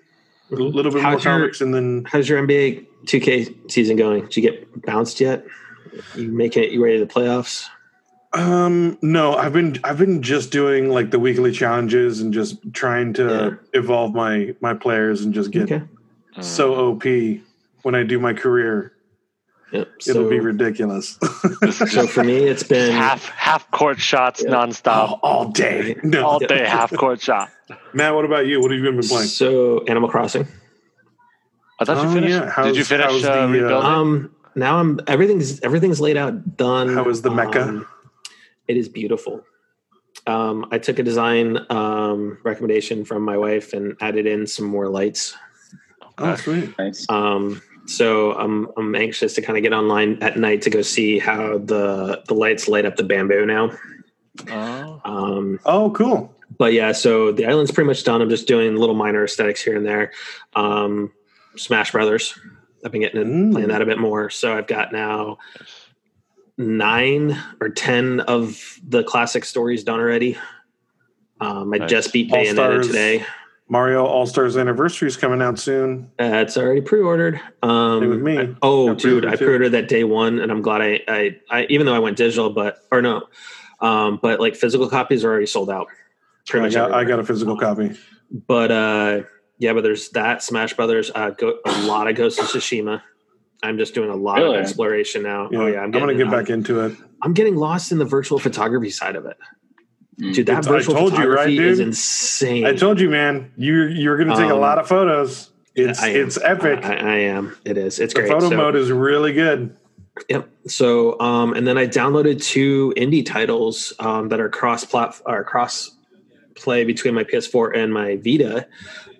a little bit more How's your- comics, and then how's your NBA 2K season going? Did you get bounced yet? You making it? You ready to the playoffs? Um, no, I've been I've been just doing like the weekly challenges and just trying to evolve my my players and just get Okay. So OP when I do my career. Yep. It'll So, be ridiculous. so for me, it's been half half court shots Yeah. nonstop all, all day. No. all day, half court shot. Matt, what about you? What have you been playing? so Animal Crossing. I thought Oh, you finished. yeah. How's- Did you finish uh, the, uh, rebuilding? Um, now I'm everything's everything's laid out, done. How is the Mecca? Um, it is beautiful. Um, I took a design um, recommendation from my wife and added in some more lights. Oh, sweet. Nice. Um, so I'm I'm anxious to kind of get online at night to go see how the the lights light up the bamboo now. Oh. Um, Oh, cool. but yeah, so the island's pretty much done. I'm just doing little minor aesthetics here and there. Um, Smash Brothers. I've been getting Mm. playing that a bit more. So I've got now nine or ten of the classic stories done already. Um, I Nice. just beat Bayonetta today. Mario All Stars Anniversary is coming out soon. Uh, it's already pre-ordered. Um, with me. I- oh, Got dude, pre-ordered I pre-ordered that day one, and I'm glad I, I, I even though I went digital, but or no, um, but like physical copies are already sold out. Pretty I much got, I got a physical copy. But uh, yeah, but there's that Smash Brothers. Uh, go, a lot of Ghost of Tsushima. I'm just doing a lot Really? of exploration now. Yeah, oh yeah, I'm, I'm, gonna getting, get back into it. I'm getting lost in the virtual photography side of it. Dude. That It's- I virtual told you, right, photography is insane. I told you, man. You you're gonna take a Um, lot of photos. It's I it's epic. I, I am. It is. It's the great. photo So- mode is really good. Yep. So, um, and then I downloaded two indie titles um, that are cross plat or cross play between my PS4 and my Vita.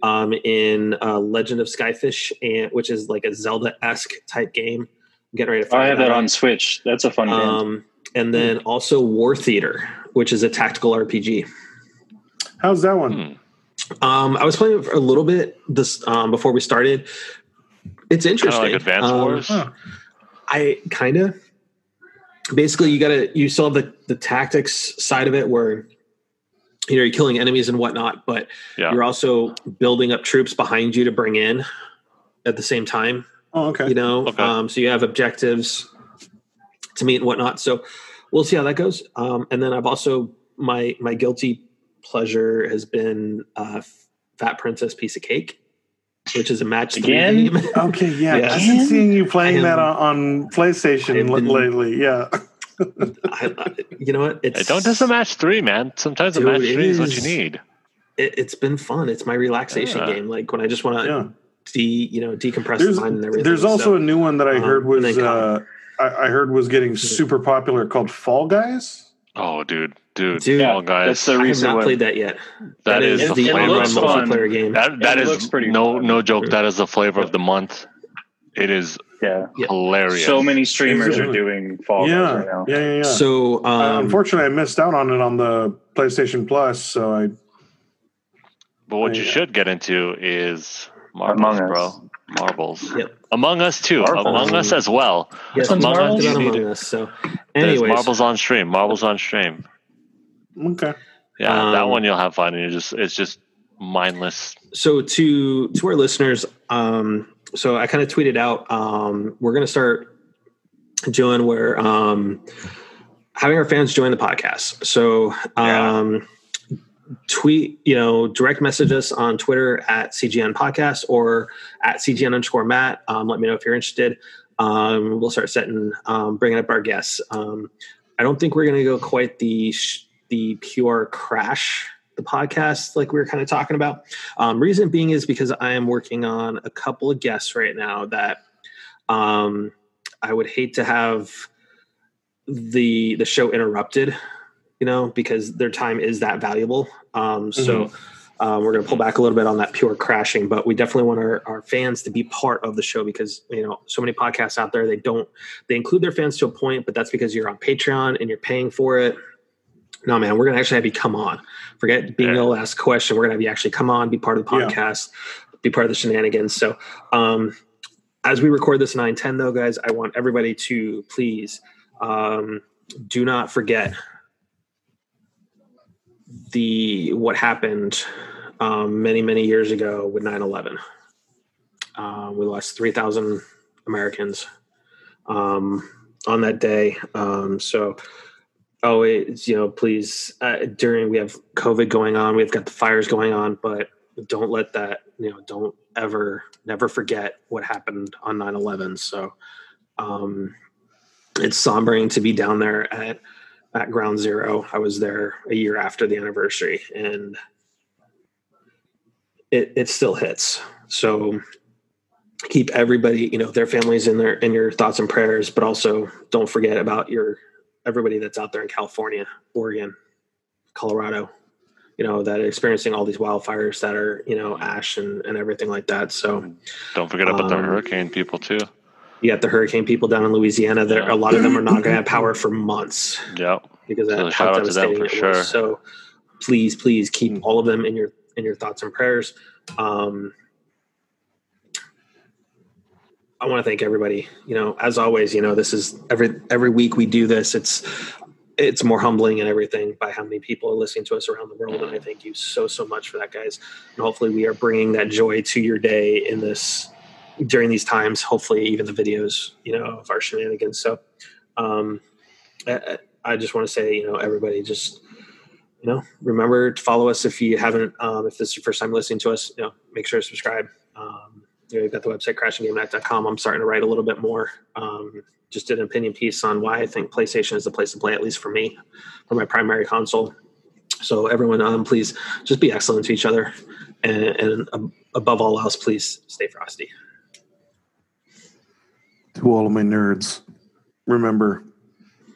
Um, in uh, Legend of Skyfish, and which is like a Zelda esque type game. I'm getting ready to. I have that up. on Switch. That's a fun game. Um, and then also War Theater, which is a tactical RPG. How's that one? Hmm. Um, I was playing it for a little bit this um, before we started. It's Kind of interesting. like Advance Um, Wars. Huh. I kind of basically you gotta you still have the the tactics side of it where you know you're killing enemies and whatnot, but Yeah. you're also building up troops behind you to bring in at the same time. Oh, okay. You know, Okay. um, so you have objectives to meet and whatnot. So we'll see how that goes. Um, and then I've also my my guilty pleasure has been uh, Fat Princess Piece of Cake, which is a match three Again? game. Okay, yeah. Yeah. I've been seeing you playing I that on, on PlayStation been- lately. Yeah. I, I, you know what? It's Hey, don't just a match three, man. Sometimes a match three is what you need. it, it's been fun. It's my relaxation Yeah. game. Like when I just want to Yeah. de you know decompress There's the mind and everything. there's also So, a new one that I um, heard was uh, I, I heard was getting super popular called Fall Guys. Oh, dude, dude, Dude, Fall Guys. that's the reason I have not one. played that yet. that is, is- the flavor of the month. multiplayer game. That that It is looks pretty no fun. no joke. That is the flavor of the month. It is Yeah. Yeah. hilarious. So many streamers Is it? are doing Fall Guys yeah, right now. yeah, yeah, yeah. So Uh, um, unfortunately, I missed out on it on the PlayStation Plus. So I But what you Yeah. should get into is marbles, Among Us. bro. Marbles. Yep. Among Us too. Marbles. Among Us as well. yes, One's we talked Marbles? about You Among Us. So, anyways, marbles on stream. Marbles on stream. okay. Yeah, that Um, one you'll have fun. And you just it's just mindless. so to to our listeners, um, so I kind of tweeted out um, we're going to start doing where um, having our fans join the podcast. So um, tweet, you know, direct message us on Twitter at CGN Podcast or at CGN underscore Matt. Um, let me know if you're interested. Um, we'll start setting, um, bringing up our guests. Um, I don't think we're going to go quite the sh- the pure crash the podcast like we were kind of talking about. Um, reason being is because I am working on a couple of guests right now that um, I would hate to have the the show interrupted, you know, because their time is that valuable. Um, so um, we're going to pull back a little bit on that pure crashing, but we definitely want our, our fans to be part of the show because you know so many podcasts out there they don't they include their fans to a point, but that's because you're on Patreon and you're paying for it. No, man, we're going to actually have you come on. Forget being Yeah. ask a question. We're going to have you actually come on, be part of the Yeah. podcast, be part of the shenanigans. So, um, as we record this 910, though, guys, I want everybody to please um, do not forget the what happened um, many, many years ago with 9 11. Uh, we lost 3,000 Americans um, on that day. Um, so, oh, it's you know, please. Uh, during we have COVID going on, we've got the fires going on, but don't let that you know, don't ever, never forget what happened on 9-11. So, um, it's sombering to be down there at at Ground Zero. I was there a year after the anniversary, and it it still hits. So keep everybody, you know, their families in their in your thoughts and prayers, but also don't forget about your everybody that's out there in California, Oregon, Colorado, you know, that are experiencing all these wildfires that are, you know, ash and, and everything like that. So don't forget about um, the hurricane people too. You got the hurricane people down in Louisiana. There, yeah. a lot of them are not going to have power for months. Yep. Because so that how devastating it sure. was. So please, please keep all of them in your in your thoughts and prayers. Um, I want to thank everybody. You know, as always, you know, this is every every week we do this. It's it's more humbling and everything by how many people are listening to us around the world. And I thank you so so much for that, guys. And hopefully, we are bringing that joy to your day in this during these times. Hopefully, even the videos, you know, of our shenanigans. So, um, I, I just want to say, you know, everybody just you know, remember to follow us if you haven't. Um, if this is your first time listening to us, you know, make sure to subscribe. Um, you know, you've got the website crashinggamenight.com. I'm starting to write a little bit more. Um, just did an opinion piece on why I think PlayStation is the place to play, at least for me, for my primary console. So everyone, um, please just be excellent to each other, and, and above all else, please stay frosty. To all of my nerds, remember,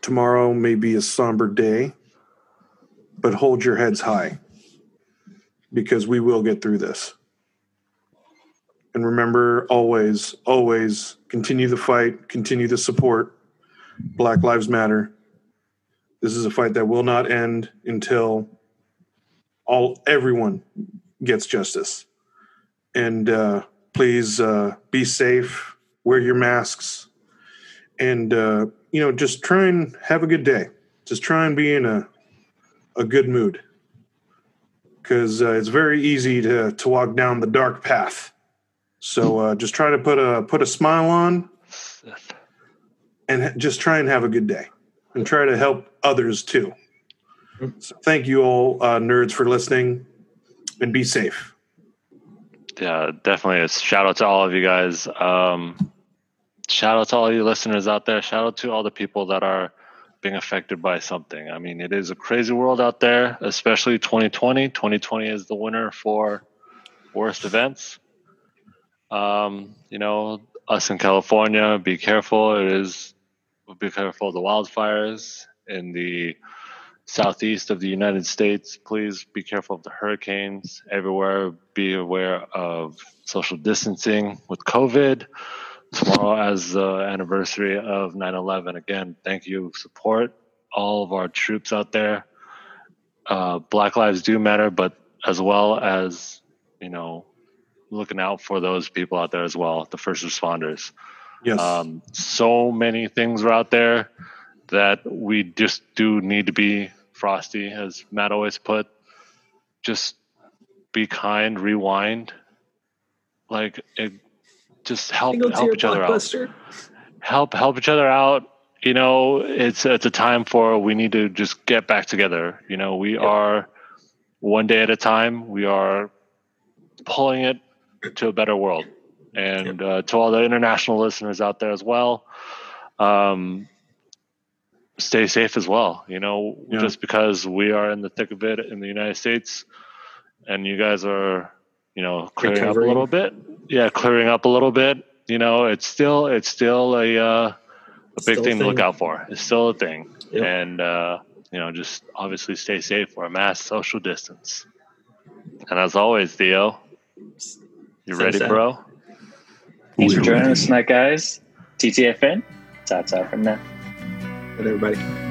tomorrow may be a somber day, but hold your heads high because we will get through this. And remember always, always continue the fight, continue the support. Black Lives Matter. This is a fight that will not end until all everyone gets justice. And uh, please uh, be safe, wear your masks, and uh, you know just try and have a good day. Just try and be in a a good mood because uh, it's very easy to to walk down the dark path so uh, just try to put a put a smile on, and just try and have a good day, and try to help others too. So thank you all, uh, nerds, for listening, and be safe. Yeah, definitely. A shout out to all of you guys. Um, shout out to all you listeners out there. Shout out to all the people that are being affected by something. I mean, it is a crazy world out there, especially 2020. 2020 is the winner for worst events. Um, you know, us in California, be careful. It is be careful of the wildfires in the southeast of the United States. Please be careful of the hurricanes everywhere. Be aware of social distancing with COVID. Tomorrow, as the anniversary of 9 11, again, thank you. Support all of our troops out there. Uh, Black lives do matter, but as well as, you know, looking out for those people out there as well, the first responders. Yes. Um, so many things are out there that we just do need to be frosty, as Matt always put. Just be kind, rewind. Like it, just help help each other out. Help help each other out. You know, it's it's a time for we need to just get back together. You know, we are one day at a time. We are pulling it to a better world. And uh, to all the international listeners out there as well, um, stay safe as well. You know, yeah. just because we are in the thick of it in the United States, and you guys are, you know, clearing Recovering. up a little bit. Yeah, clearing up a little bit. You know, it's still it's still a uh, a big thing, thing, to look out for. It's still a thing, yep. and uh, you know, just obviously stay safe. Wear a mask, social distance, and as always, Theo. You ready, bro? Thanks for joining us tonight, guys. TTFN. Ta ta from now. Good, everybody.